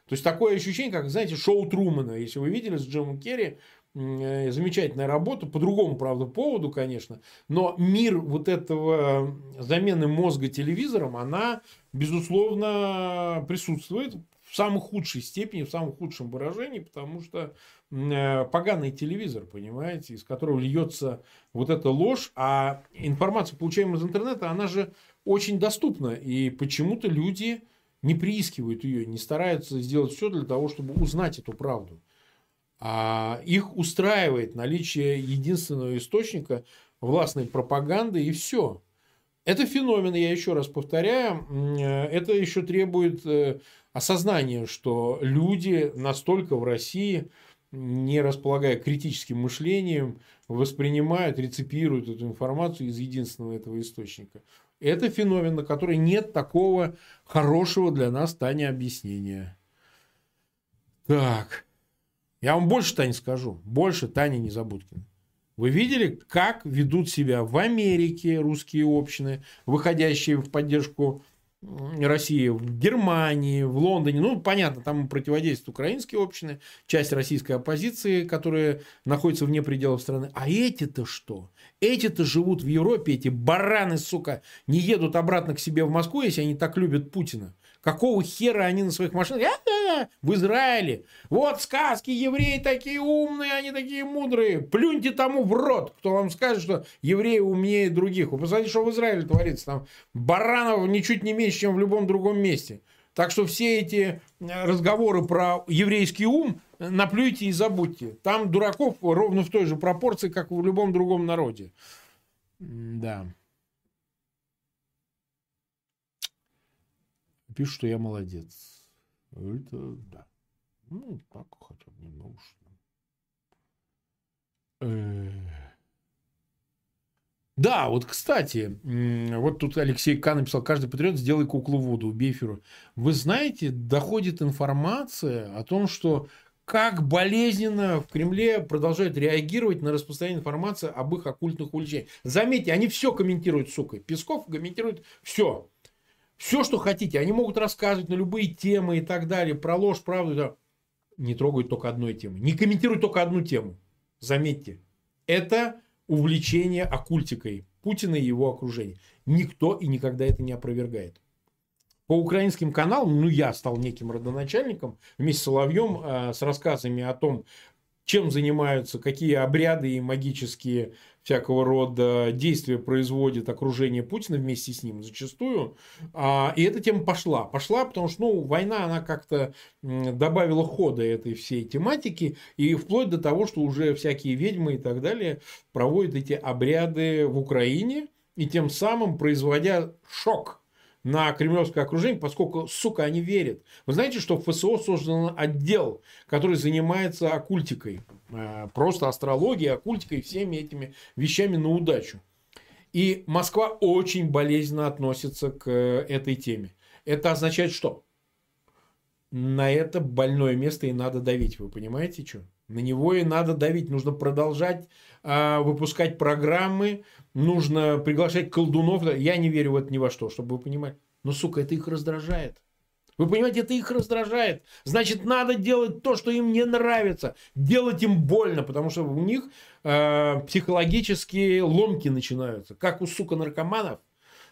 То есть, такое ощущение, как, знаете, шоу Трумана. Если вы видели с Джимом Керри, э, замечательная работа, по другому, правда, поводу, конечно, но мир вот этого замены мозга телевизором, она, безусловно, присутствует в самой худшей степени, в самом худшем выражении, потому что э, поганый телевизор, понимаете, из которого льется вот эта ложь, а информация, получаемая из интернета, она же очень доступна, и почему-то люди не приискивают ее, не стараются сделать все для того, чтобы узнать эту правду. А их устраивает наличие единственного источника властной пропаганды и все. Это феномен, я еще раз повторяю, э, это еще требует э, осознания, что люди настолько в России, не располагая критическим мышлением, воспринимают, реципируют эту информацию из единственного этого источника. Это феномен, на который нет такого хорошего для нас, Таня, объяснения. Так. Я вам больше, Таня, скажу. Больше Таня не Незабудкина. Вы видели, как ведут себя в Америке русские общины, выходящие в поддержку России в Германии, в Лондоне. Ну, понятно, там противодействуют украинские общины, часть российской оппозиции, которая находится вне пределов страны. А эти-то что? Эти-то живут в Европе, эти бараны, сука, не едут обратно к себе в Москву, если они так любят Путина. Какого хера они на своих машинах? В Израиле. Вот сказки, евреи такие умные, они такие мудрые. Плюньте тому в рот, кто вам скажет, что евреи умнее других. Вы посмотрите, что в Израиле творится. Там баранов ничуть не меньше, чем в любом другом месте. Так что все эти э, разговоры про еврейский ум э, наплюйте и забудьте. Там дураков ровно в той же пропорции, как в любом другом народе. Да. Пишут, что я молодец. Это да. Ну, так хотя бы немного. Да, вот, кстати, вот тут Алексей К. написал, каждый патриот сделай куклу воду, убей эфиру. Вы знаете, доходит информация о том, что как болезненно в Кремле продолжают реагировать на распространение информации об их оккультных увлечениях. Заметьте, они все комментируют, сука. Песков комментирует все. Все, что хотите. Они могут рассказывать на любые темы и так далее, про ложь, правду. Не трогают только одной темы. Не комментируют только одну тему. Заметьте. Это увлечение оккультикой Путина и его окружения. Никто и никогда это не опровергает. По украинским каналам, ну я стал неким родоначальником вместе с Соловьем э, с рассказами о том, чем занимаются, какие обряды и магические всякого рода действия производит окружение Путина вместе с ним зачастую. А, и эта тема пошла. Пошла, потому что ну, война, она как-то добавила хода этой всей тематики. И вплоть до того, что уже всякие ведьмы и так далее проводят эти обряды в Украине. И тем самым производя шок на кремлевское окружение, поскольку, сука, они верят. Вы знаете, что в ФСО создан отдел, который занимается оккультикой. Э, просто астрологией, оккультикой, всеми этими вещами на удачу. И Москва очень болезненно относится к э, этой теме. Это означает что? На это больное место и надо давить. Вы понимаете, что? На него и надо давить. Нужно продолжать выпускать программы, нужно приглашать колдунов. Я не верю в это ни во что, чтобы вы понимали. Но, сука, это их раздражает. Вы понимаете, это их раздражает. Значит, надо делать то, что им не нравится. Делать им больно, потому что у них э, психологические ломки начинаются. Как у, сука, наркоманов.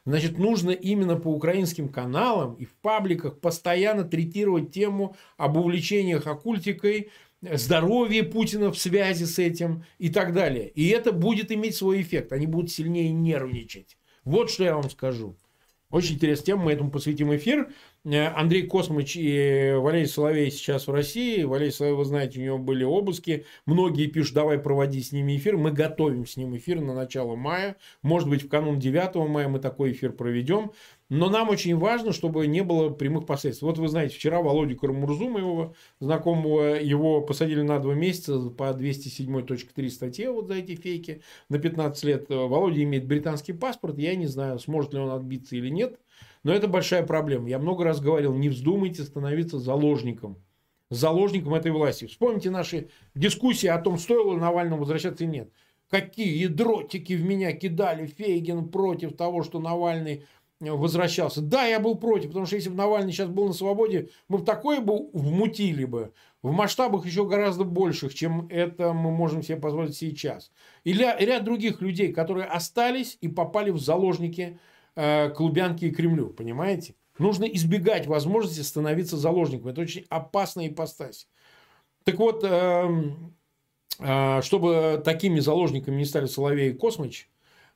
Значит, нужно именно по украинским каналам и в пабликах постоянно третировать тему об увлечениях оккультикой, здоровье Путина в связи с этим и так далее. И это будет иметь свой эффект. Они будут сильнее нервничать. Вот что я вам скажу. Очень интересная тема, мы этому посвятим эфир. Э, Андрей Космыч и Валерий Соловей сейчас в России. Валерий Соловей, вы знаете, у него были обыски. Многие пишут, давай проводи с ними эфир. Мы готовим с ним эфир на начало мая. Может быть, в канун 9 мая мы такой эфир проведем. Но нам очень важно, чтобы не было прямых последствий. Вот вы знаете, вчера Володю Карамурзу, моего знакомого, его посадили на два месяца по 207.3 статье вот за эти фейки на 15 лет. Володя имеет британский паспорт, я не знаю, сможет ли он отбиться или нет. Но это большая проблема. Я много раз говорил, не вздумайте становиться заложником. Заложником этой власти. Вспомните наши дискуссии о том, стоило Навальному возвращаться или нет. Какие дротики в меня кидали Фейгин против того, что Навальный возвращался. Да, я был против, потому что если бы Навальный сейчас был на свободе, мы бы такое бы вмутили бы в масштабах еще гораздо больших, чем это мы можем себе позволить сейчас. И ряд других людей, которые остались и попали в заложники э, к Лубянке и Кремлю, понимаете? Нужно избегать возможности становиться заложником. Это очень опасная ипостась. Так вот, э, э, чтобы такими заложниками не стали Соловей и Космыч,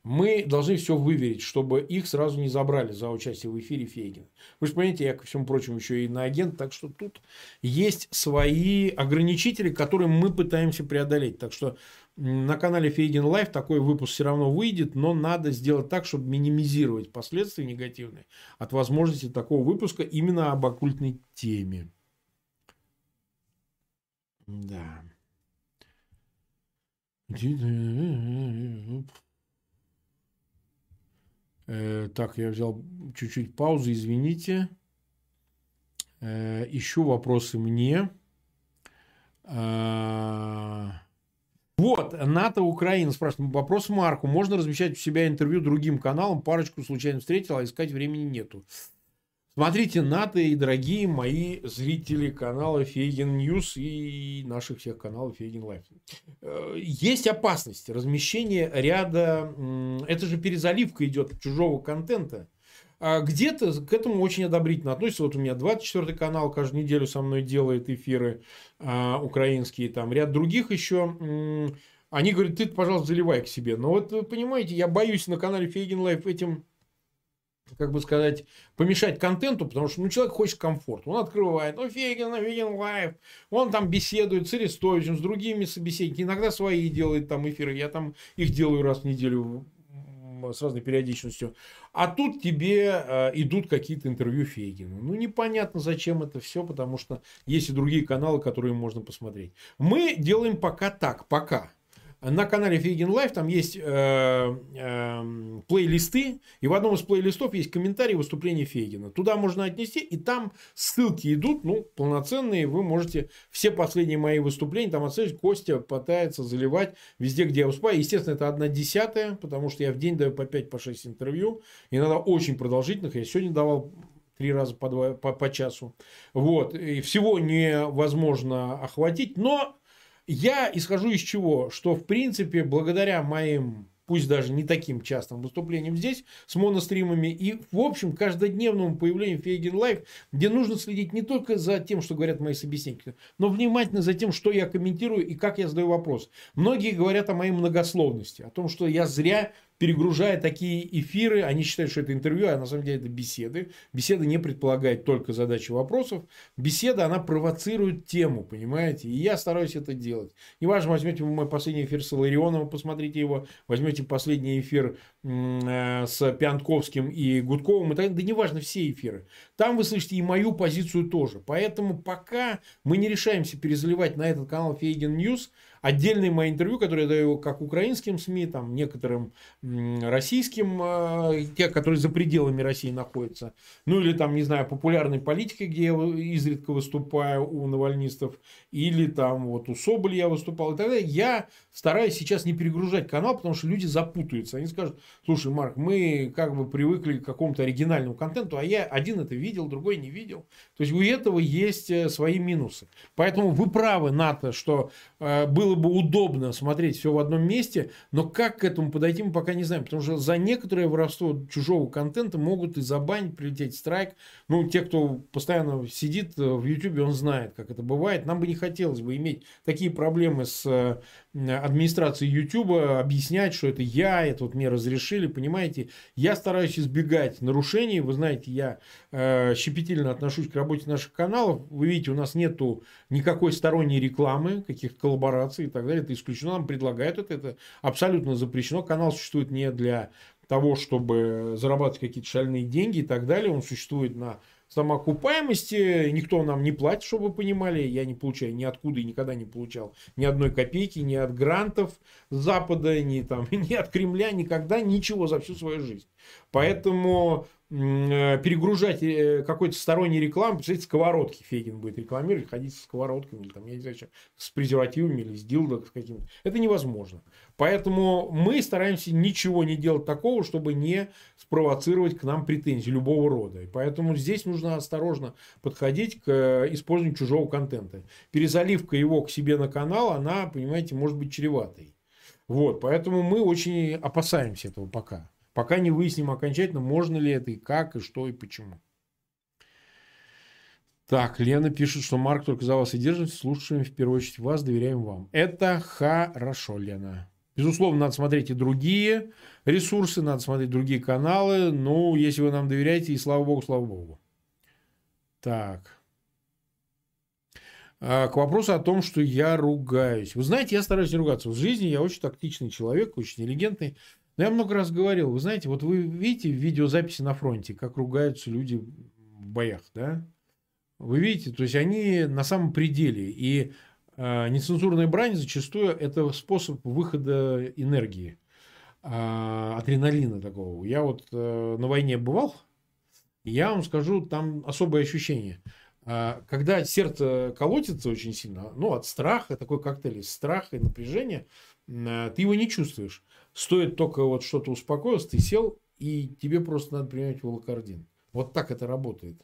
мы должны все выверить, чтобы их сразу не забрали за участие в эфире Фейгина. Вы же понимаете, я, ко всему прочему, еще и иноагент, так что тут есть свои ограничители, которые мы пытаемся преодолеть. Так что на канале Фейгин Live такой выпуск все равно выйдет, но надо сделать так, чтобы минимизировать последствия негативные от возможности такого выпуска именно об оккультной теме. Да. Э, так, я взял чуть-чуть паузу, извините. Э, ищу вопросы мне. Э, вот, НАТО Украина спрашивает. Вопрос Марку. Можно размещать у себя интервью другим каналам? Парочку случайно встретил, а искать времени нету. Смотрите, Ната и дорогие мои зрители канала Фейгин News и наших всех каналов Фейгин Live. Э, есть опасность размещения ряда... Это же перезаливка идет чужого контента. А где-то к этому очень одобрительно относятся. Вот у меня 24 канал каждую неделю со мной делает эфиры а, украинские. Там ряд других еще. Они говорят, ты, пожалуйста, заливай к себе. Но вот вы понимаете, я боюсь на канале Фейгин Live этим как бы сказать, помешать контенту, потому что ну, человек хочет комфорт. Он открывает, ну, Фейгин, Фейгин Live, он там беседует с Арестовичем, с другими собеседниками, иногда свои делает там эфиры, я там их делаю раз в неделю с разной периодичностью. А тут тебе э, идут какие-то интервью Фейгина. Ну, непонятно, зачем это все, потому что есть и другие каналы, которые можно посмотреть. Мы делаем пока так, пока. На канале Фейгин Live там есть э, э, плейлисты, и в одном из плейлистов есть комментарии выступления Фейгина. Туда можно отнести, и там ссылки идут, ну, полноценные, вы можете все последние мои выступления там отслеживать. Костя пытается заливать везде, где я успеваю. Естественно, это одна десятая, потому что я в день даю по 5-6 по интервью, иногда очень продолжительных. Я сегодня давал три раза по, два, по, по часу. Вот. И всего невозможно охватить, но я исхожу из чего? Что, в принципе, благодаря моим пусть даже не таким частым выступлением здесь, с моностримами, и, в общем, каждодневному появлению Фейгин Live, где нужно следить не только за тем, что говорят мои собеседники, но внимательно за тем, что я комментирую и как я задаю вопрос. Многие говорят о моей многословности, о том, что я зря перегружая такие эфиры, они считают, что это интервью, а на самом деле это беседы. Беседа не предполагает только задачи вопросов. Беседа, она провоцирует тему, понимаете? И я стараюсь это делать. Неважно, возьмете мой последний эфир с Ларионовым, посмотрите его, возьмете последний эфир э, с Пионтковским и Гудковым, и так, да неважно, все эфиры. Там вы слышите и мою позицию тоже. Поэтому пока мы не решаемся перезаливать на этот канал Фейгин News, отдельные мои интервью, которые я даю как украинским СМИ, там, некоторым российским, э, те, которые за пределами России находятся, ну или там, не знаю, популярной политики, где я изредка выступаю у навальнистов, или там вот у Соболя я выступал и так далее, я стараюсь сейчас не перегружать канал, потому что люди запутаются. Они скажут, слушай, Марк, мы как бы привыкли к какому-то оригинальному контенту, а я один это видел, другой не видел. То есть у этого есть э, свои минусы. Поэтому вы правы, НАТО, что э, было бы удобно смотреть все в одном месте, но как к этому подойти, мы пока не знаем. Потому что за некоторое воровство чужого контента могут и забанить, прилететь страйк. Ну, те, кто постоянно сидит э, в YouTube, он знает, как это бывает. Нам бы не хотелось бы иметь такие проблемы с администрацией YouTube, объяснять, что это я, это вот мне разрешили, понимаете. Я стараюсь избегать нарушений. Вы знаете, я э, щепетильно отношусь к работе наших каналов. Вы видите, у нас нету никакой сторонней рекламы, каких-то коллабораций и так далее. Это исключено. Нам предлагают это. Это абсолютно запрещено. Канал существует не для того, чтобы зарабатывать какие-то шальные деньги и так далее. Он существует на самоокупаемости. Никто нам не платит, чтобы вы понимали. Я не получаю ни и никогда не получал ни одной копейки, ни от грантов Запада, ни, там, (laughs) ни от Кремля, никогда ничего за всю свою жизнь. Поэтому Э, перегружать э, какой-то сторонней рекламы, представляете, сковородки Фейгин будет рекламировать, ходить с сковородками, или, там, я не знаю, с презервативами или с дилдо с каким-то. Это невозможно. Поэтому мы стараемся ничего не делать такого, чтобы не спровоцировать к нам претензии любого рода. И поэтому здесь нужно осторожно подходить к э, использованию чужого контента. Перезаливка его к себе на канал, она, понимаете, может быть чреватой. Вот, поэтому мы очень опасаемся этого пока. Пока не выясним окончательно, можно ли это и как, и что, и почему. Так, Лена пишет, что Марк только за вас и держится. Слушаем в первую очередь вас, доверяем вам. Это хорошо, Лена. Безусловно, надо смотреть и другие ресурсы, надо смотреть другие каналы. Ну, если вы нам доверяете, и слава богу, слава богу. Так. А, к вопросу о том, что я ругаюсь. Вы знаете, я стараюсь не ругаться. В жизни я очень тактичный человек, очень интеллигентный. Но я много раз говорил, вы знаете, вот вы видите в видеозаписи на фронте, как ругаются люди в боях, да? Вы видите, то есть они на самом пределе. И э, нецензурная брань зачастую это способ выхода энергии, э, адреналина такого. Я вот э, на войне бывал, я вам скажу, там особое ощущение. Э, когда сердце колотится очень сильно, ну, от страха, такой коктейль из страха и напряжения, э, ты его не чувствуешь. Стоит только вот что-то успокоился, ты сел, и тебе просто надо принимать волокордин. Вот так это работает.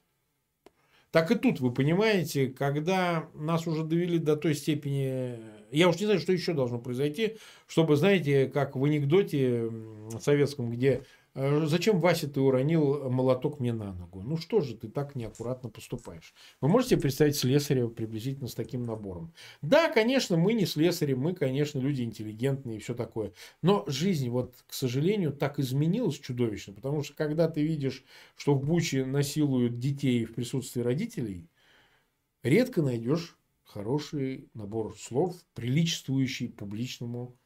Так и тут, вы понимаете, когда нас уже довели до той степени... Я уж не знаю, что еще должно произойти, чтобы, знаете, как в анекдоте советском, где зачем, Вася, ты уронил молоток мне на ногу? Ну что же ты так неаккуратно поступаешь? Вы можете представить слесаря приблизительно с таким набором? Да, конечно, мы не слесари, мы, конечно, люди интеллигентные и все такое. Но жизнь, вот, к сожалению, так изменилась чудовищно, потому что когда ты видишь, что в Буче насилуют детей в присутствии родителей, редко найдешь хороший набор слов, приличествующий публичному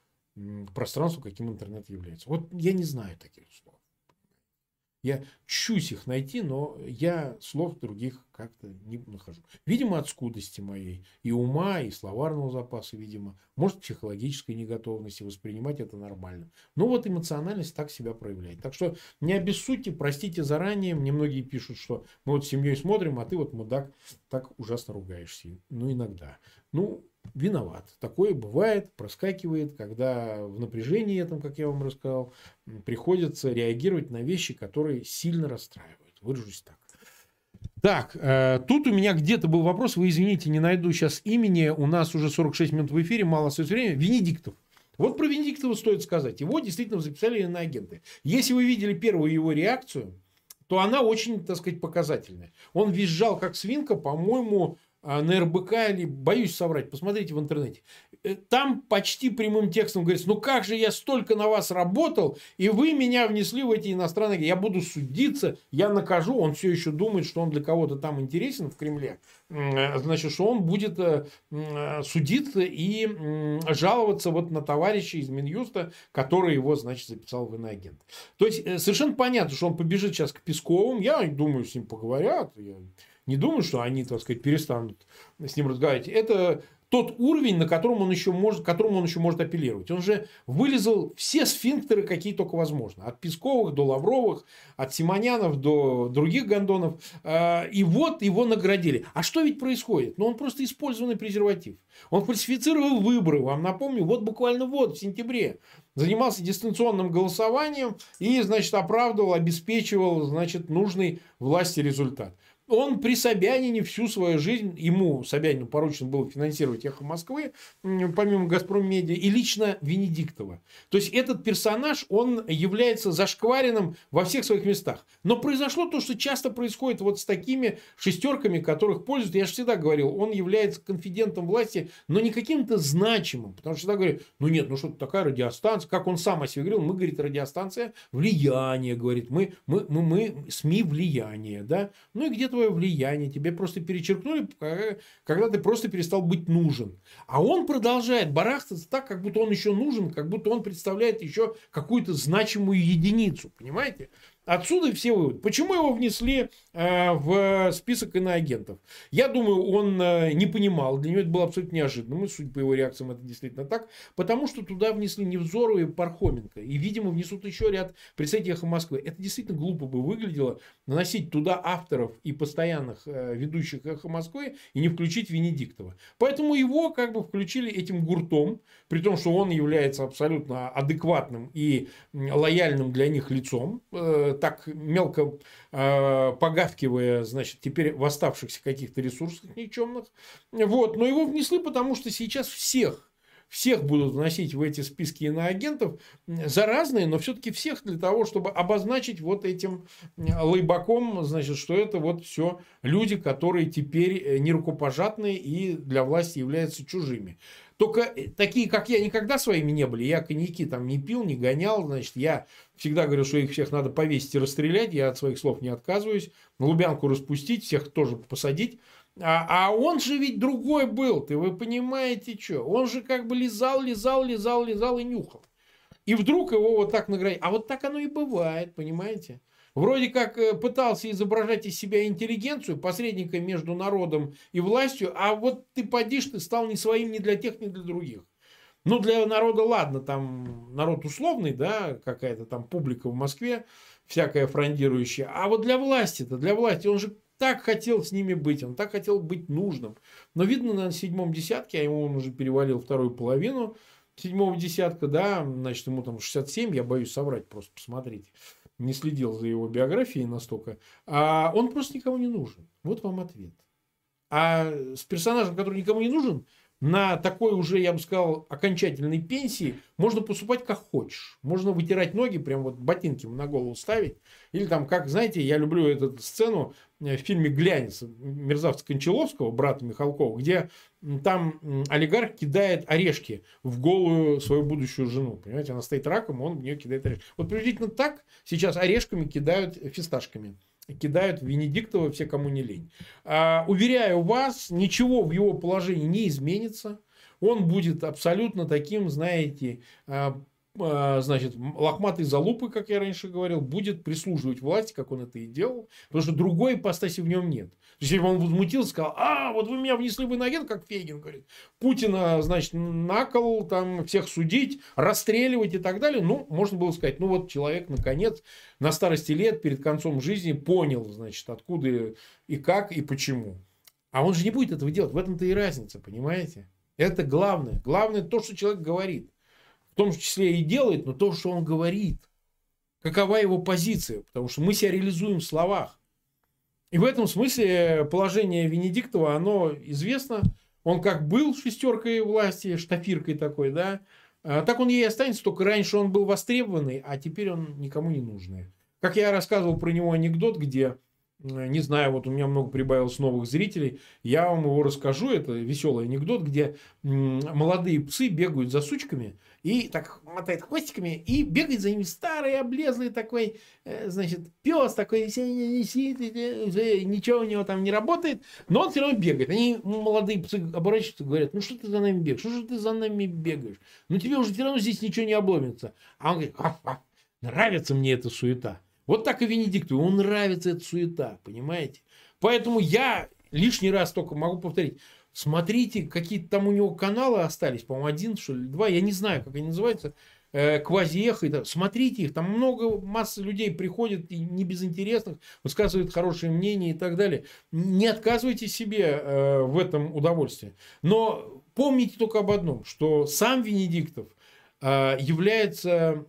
пространству, каким интернет является. Вот я не знаю таких слов. Я чусь их найти, но я слов других как-то не нахожу. Видимо, от скудости моей и ума, и словарного запаса, видимо. Может, психологической неготовности воспринимать это нормально. Но вот эмоциональность так себя проявляет. Так что не обессудьте, простите заранее. Мне многие пишут, что мы вот с семьей смотрим, а ты вот, мудак, так ужасно ругаешься. Ну, иногда. Ну, виноват. Такое бывает, проскакивает, когда в напряжении этом, как я вам рассказал, приходится реагировать на вещи, которые сильно расстраивают. Выражусь так. Так, э, тут у меня где-то был вопрос, вы извините, не найду сейчас имени, у нас уже 46 минут в эфире, мало остается времени. Венедиктов. Вот про Венедиктова стоит сказать. Его действительно записали на агенты. Если вы видели первую его реакцию, то она очень, так сказать, показательная. Он визжал, как свинка, по-моему, а, на РБК или, боюсь соврать, посмотрите в интернете. Э, там почти прямым текстом говорится, ну как же я столько на вас работал, и вы меня внесли в эти иностранные, я буду судиться, я накажу, он все еще думает, что он для кого-то там интересен в Кремле, э, значит, что он будет э, судиться и жаловаться вот на товарища из Минюста, который его, значит, записал в иноагент. То есть, совершенно понятно, что он побежит сейчас к Песковым, я думаю, с ним поговорят, я не думаю, что они, так сказать, перестанут с ним разговаривать. Это тот уровень, на котором он еще может, которому он еще может апеллировать. Он же вылезал все сфинктеры, какие только возможно. От Песковых до Лавровых, от Симонянов до других гондонов. А, и вот его наградили. А что ведь происходит? Ну, он просто использованный презерватив. Он фальсифицировал выборы. Вам напомню, вот буквально вот в сентябре занимался дистанционным голосованием и, значит, оправдывал, обеспечивал, значит, нужный власти результат он при Собянине всю свою жизнь, ему, Собянину, поручено было финансировать «Эхо Москвы», помимо «Газпром Медиа», и лично Венедиктова. То есть, этот персонаж, он является зашкваренным во всех своих местах. Но произошло то, что часто происходит вот с такими шестерками, которых пользуются. Я же всегда говорил, он является конфидентом власти, но не каким-то значимым. Потому что всегда говорю, ну нет, ну что такая радиостанция, как он сам о себе говорил, мы, говорит, радиостанция влияние, говорит, мы, мы, мы, мы СМИ влияние, да, ну и где-то твое влияние, тебе просто перечеркнули, когда ты просто перестал быть нужен. А он продолжает барахтаться так, как будто он еще нужен, как будто он представляет еще какую-то значимую единицу, понимаете? Отсюда все выводы. Почему его внесли э, в список иноагентов? Я думаю, он э, не понимал. Для него это было абсолютно неожиданным. И, судя по его реакциям, это действительно так. Потому что туда внесли Невзору и Пархоменко. И, видимо, внесут еще ряд представителей «Эхо Москвы». Это действительно глупо бы выглядело. Наносить туда авторов и постоянных э, ведущих «Эхо Москвы» и не включить Венедиктова. Поэтому его как бы включили этим гуртом. При том, что он является абсолютно адекватным и лояльным для них лицом так мелко э, погавкивая, значит, теперь в оставшихся каких-то ресурсах никчемных. Вот. Но его внесли, потому что сейчас всех всех будут вносить в эти списки иноагентов за разные, но все-таки всех для того, чтобы обозначить вот этим лайбаком, значит, что это вот все люди, которые теперь э, не рукопожатные и для власти являются чужими. Только э, такие, как я, никогда своими не были. Я коньяки там не пил, не гонял. Значит, я всегда говорю, что их всех надо повесить и расстрелять. Я от своих слов не отказываюсь. Лубянку распустить, всех тоже посадить. А, а он же ведь другой был, ты вы понимаете, что? Он же как бы лизал, лизал, лизал, лизал и нюхал. И вдруг его вот так наградили. А вот так оно и бывает, понимаете? Вроде как э, пытался изображать из себя интеллигенцию, посредника между народом и властью, а вот ты подишь, ты стал не своим ни для тех, ни для других. Ну, для народа, ладно, там народ условный, да, какая-то там публика в Москве, всякая фрондирующая. А вот для власти-то, для власти, он же так хотел с ними быть, он так хотел быть нужным. Но видно на седьмом десятке, а ему он уже перевалил вторую половину седьмого десятка, да, значит, ему там 67, я боюсь соврать, просто посмотрите. Не следил за его биографией настолько, а он просто никому не нужен. Вот вам ответ. А с персонажем, который никому не нужен, на такой уже, я бы сказал, окончательной пенсии можно поступать как хочешь. Можно вытирать ноги, прям вот ботинки на голову ставить. Или там, как, знаете, я люблю эту сцену в фильме «Глянец» мерзавца Кончаловского, брата Михалкова, где там олигарх кидает орешки в голую свою будущую жену. Понимаете, она стоит раком, он в нее кидает орешки. Вот приблизительно так сейчас орешками кидают фисташками кидают Венедиктова все, кому не лень. А, уверяю вас, ничего в его положении не изменится. Он будет абсолютно таким, знаете, а, значит, лохматый залупы, как я раньше говорил, будет прислуживать власти, как он это и делал, потому что другой ипостаси в нем нет. То есть, если бы он возмутился, сказал, а, вот вы меня внесли в инагент, как Фейгин говорит, Путина, значит, накол, там, всех судить, расстреливать и так далее, ну, можно было сказать, ну, вот человек, наконец, на старости лет, перед концом жизни, понял, значит, откуда и как, и почему. А он же не будет этого делать, в этом-то и разница, понимаете? Это главное. Главное то, что человек говорит в том числе и делает, но то, что он говорит. Какова его позиция? Потому что мы себя реализуем в словах. И в этом смысле положение Венедиктова, оно известно. Он как был шестеркой власти, штафиркой такой, да, а так он ей останется, только раньше он был востребованный, а теперь он никому не нужный. Как я рассказывал про него анекдот, где не знаю, вот у меня много прибавилось новых зрителей, я вам его расскажу, это веселый анекдот, где молодые псы бегают за сучками и так мотает хвостиками и бегает за ними старый, облезлый такой, э, значит, пес такой, ничего у него там не работает, но он все равно бегает. Они, молодые псы, оборачиваются и говорят, ну что ты за нами бегаешь, что же ты за нами бегаешь? Ну тебе уже все равно здесь ничего не обломится. А он говорит, нравится мне эта суета. Вот так и Венедикту. Ему нравится эта суета, понимаете? Поэтому я лишний раз только могу повторить. Смотрите, какие там у него каналы остались, по-моему, один, что ли, два, я не знаю, как они называются, э, квази-эхо. Смотрите их, там много, масса людей приходит, и не безинтересных, высказывают хорошее мнение и так далее. Не отказывайте себе э, в этом удовольствии. Но помните только об одном, что сам Венедиктов э, является,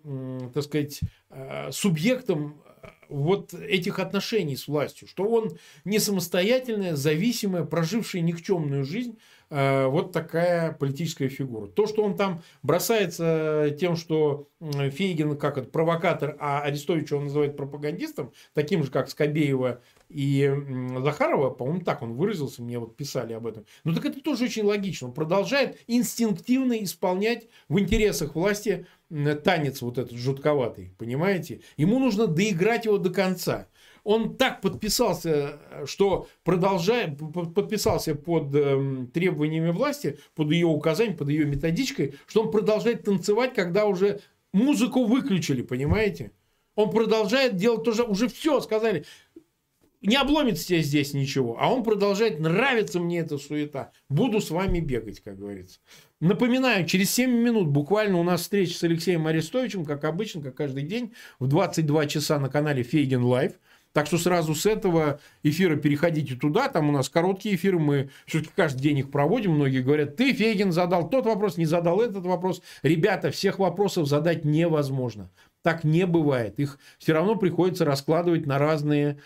так сказать, э, субъектом вот этих отношений с властью, что он не самостоятельная, зависимая, прожившая никчемную жизнь, вот такая политическая фигура. То, что он там бросается тем, что Фейгин как это, провокатор, а Арестовича он называет пропагандистом, таким же, как Скобеева и Захарова, по-моему, так он выразился, мне вот писали об этом. Ну так это тоже очень логично. Он продолжает инстинктивно исполнять в интересах власти танец вот этот жутковатый, понимаете? Ему нужно доиграть его до конца. Он так подписался, что продолжая, подписался под э, требованиями власти, под ее указанием, под ее методичкой, что он продолжает танцевать, когда уже музыку выключили, понимаете? Он продолжает делать тоже, уже все сказали, не обломится тебе здесь ничего. А он продолжает, нравится мне эта суета. Буду с вами бегать, как говорится. Напоминаю, через 7 минут буквально у нас встреча с Алексеем Арестовичем, как обычно, как каждый день, в 22 часа на канале Фейгин Live. Так что сразу с этого эфира переходите туда. Там у нас короткие эфиры, мы все-таки каждый день их проводим. Многие говорят, ты, Фейгин, задал тот вопрос, не задал этот вопрос. Ребята, всех вопросов задать невозможно. Так не бывает. Их все равно приходится раскладывать на разные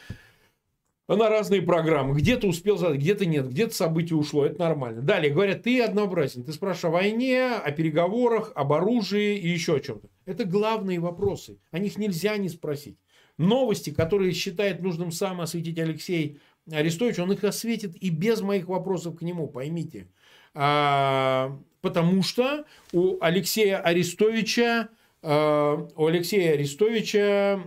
на разные программы. Где-то успел задать, где-то нет, где-то событие ушло. Это нормально. Далее говорят, ты однообразен. Ты спрашиваешь о войне, о переговорах, об оружии и еще о чем-то. Это главные вопросы. О них нельзя не спросить. Новости, которые считает нужным сам осветить Алексей Арестович, он их осветит и без моих вопросов к нему, поймите. А, потому что у Алексея Арестовича а, у Алексея Арестовича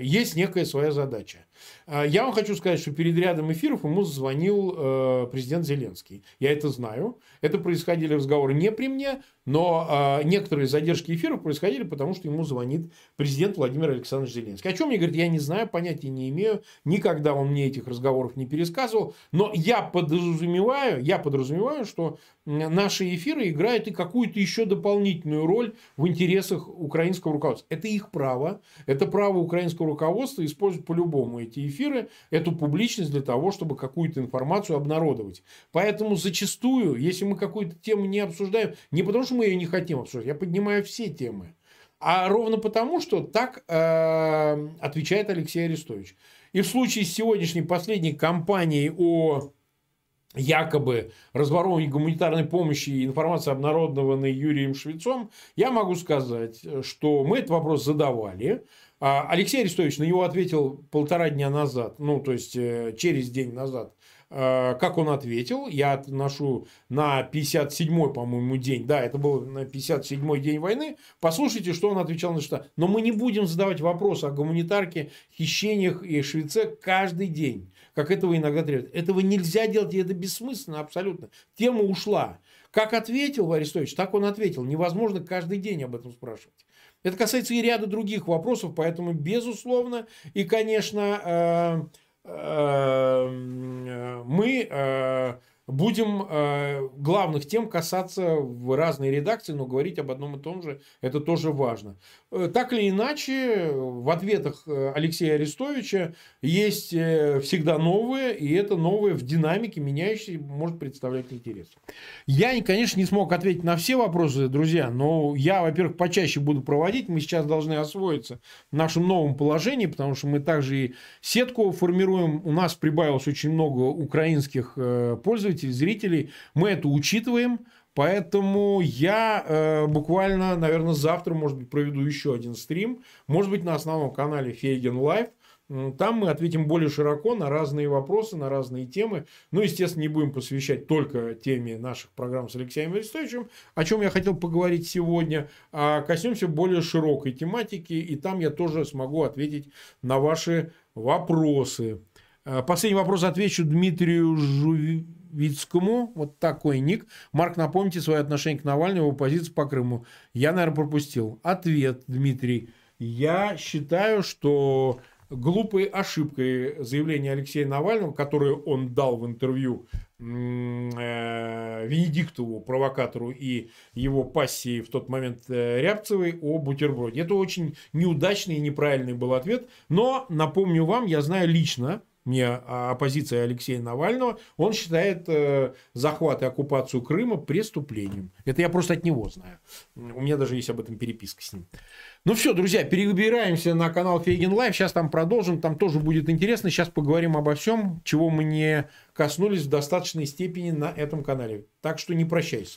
есть некая своя задача. А, я вам хочу сказать, что перед рядом эфиров ему звонил э, президент Зеленский. Я это знаю. Это происходили разговоры не при мне, но а, некоторые задержки эфиров происходили, потому что ему звонит президент Владимир Александрович Зеленский. О чем мне говорит, я не знаю, понятия не имею. Никогда он мне этих разговоров не пересказывал. Но я подразумеваю, я подразумеваю, что наши эфиры играют и какую-то еще дополнительную роль в интересах украинского руководства. Это их право. Это право украинского руководства использовать по-любому эти эфиры, эту публичность для того, чтобы какую-то информацию обнародовать. Поэтому зачастую, если мы какую-то тему не обсуждаем, не потому что мы ее не хотим обсуждать, я поднимаю все темы. А ровно потому, что так э, отвечает Алексей Арестович. И в случае с сегодняшней последней кампанией о якобы разворовывании гуманитарной помощи и информации, обнародованной Юрием Швецом, я могу сказать, что мы этот вопрос задавали. А Алексей Арестович на него ответил полтора дня назад, ну, то есть э, через день назад. Э, как он ответил, я отношу на 57-й, по-моему, день, да, это был на 57-й день войны, послушайте, что он отвечал на что. Но мы не будем задавать вопросы о гуманитарке, хищениях и Швеце каждый день, как этого иногда требует. Этого нельзя делать, и это бессмысленно абсолютно. Тема ушла. Как ответил Арестович, так он ответил. Невозможно каждый день об этом спрашивать. Это касается и ряда других вопросов, поэтому, безусловно, и, конечно, э, э, мы э, будем э, главных тем касаться в разной редакции, но говорить об одном и том же, это тоже важно. Э, так или иначе, в ответах э, Алексея Арестовича есть всегда новое, и это новое в динамике меняющееся может представлять интерес. Я, конечно, не смог ответить на все вопросы, друзья, но я, во-первых, почаще буду проводить. Мы сейчас должны освоиться в нашем новом положении, потому что мы также и сетку формируем. У нас прибавилось очень много украинских пользователей, пользователей, зрителей. Мы это учитываем. Поэтому я э, буквально, наверное, завтра, может быть, проведу еще один стрим. Может быть, на основном канале Фейгин Live. Там мы ответим более широко на разные вопросы, на разные темы. Ну, естественно, не будем посвящать только теме наших программ с Алексеем Арестовичем, о чем я хотел поговорить сегодня, а коснемся более широкой тематики, и там я тоже смогу ответить на ваши вопросы. Э, последний вопрос отвечу Дмитрию Жуви... Вицкому, вот такой ник. Марк, напомните свое отношение к Навальному, его позицию по Крыму. Я, наверное, пропустил. Ответ, Дмитрий. Я считаю, что глупой ошибкой заявления Алексея Навального, которое он дал в интервью э, Венедиктову, провокатору и его пассии в тот момент э, Рябцевой о бутерброде. Это очень неудачный и неправильный был ответ. Но, напомню вам, я знаю лично, мне оппозиция Алексея Навального, он считает э, захват и оккупацию Крыма преступлением. Это я просто от него знаю. У меня даже есть об этом переписка с ним. Ну все, друзья, перебираемся на канал Фейгин Live. Сейчас там продолжим, там тоже будет интересно. Сейчас поговорим обо всем, чего мы не коснулись в достаточной степени на этом канале. Так что не прощаюсь.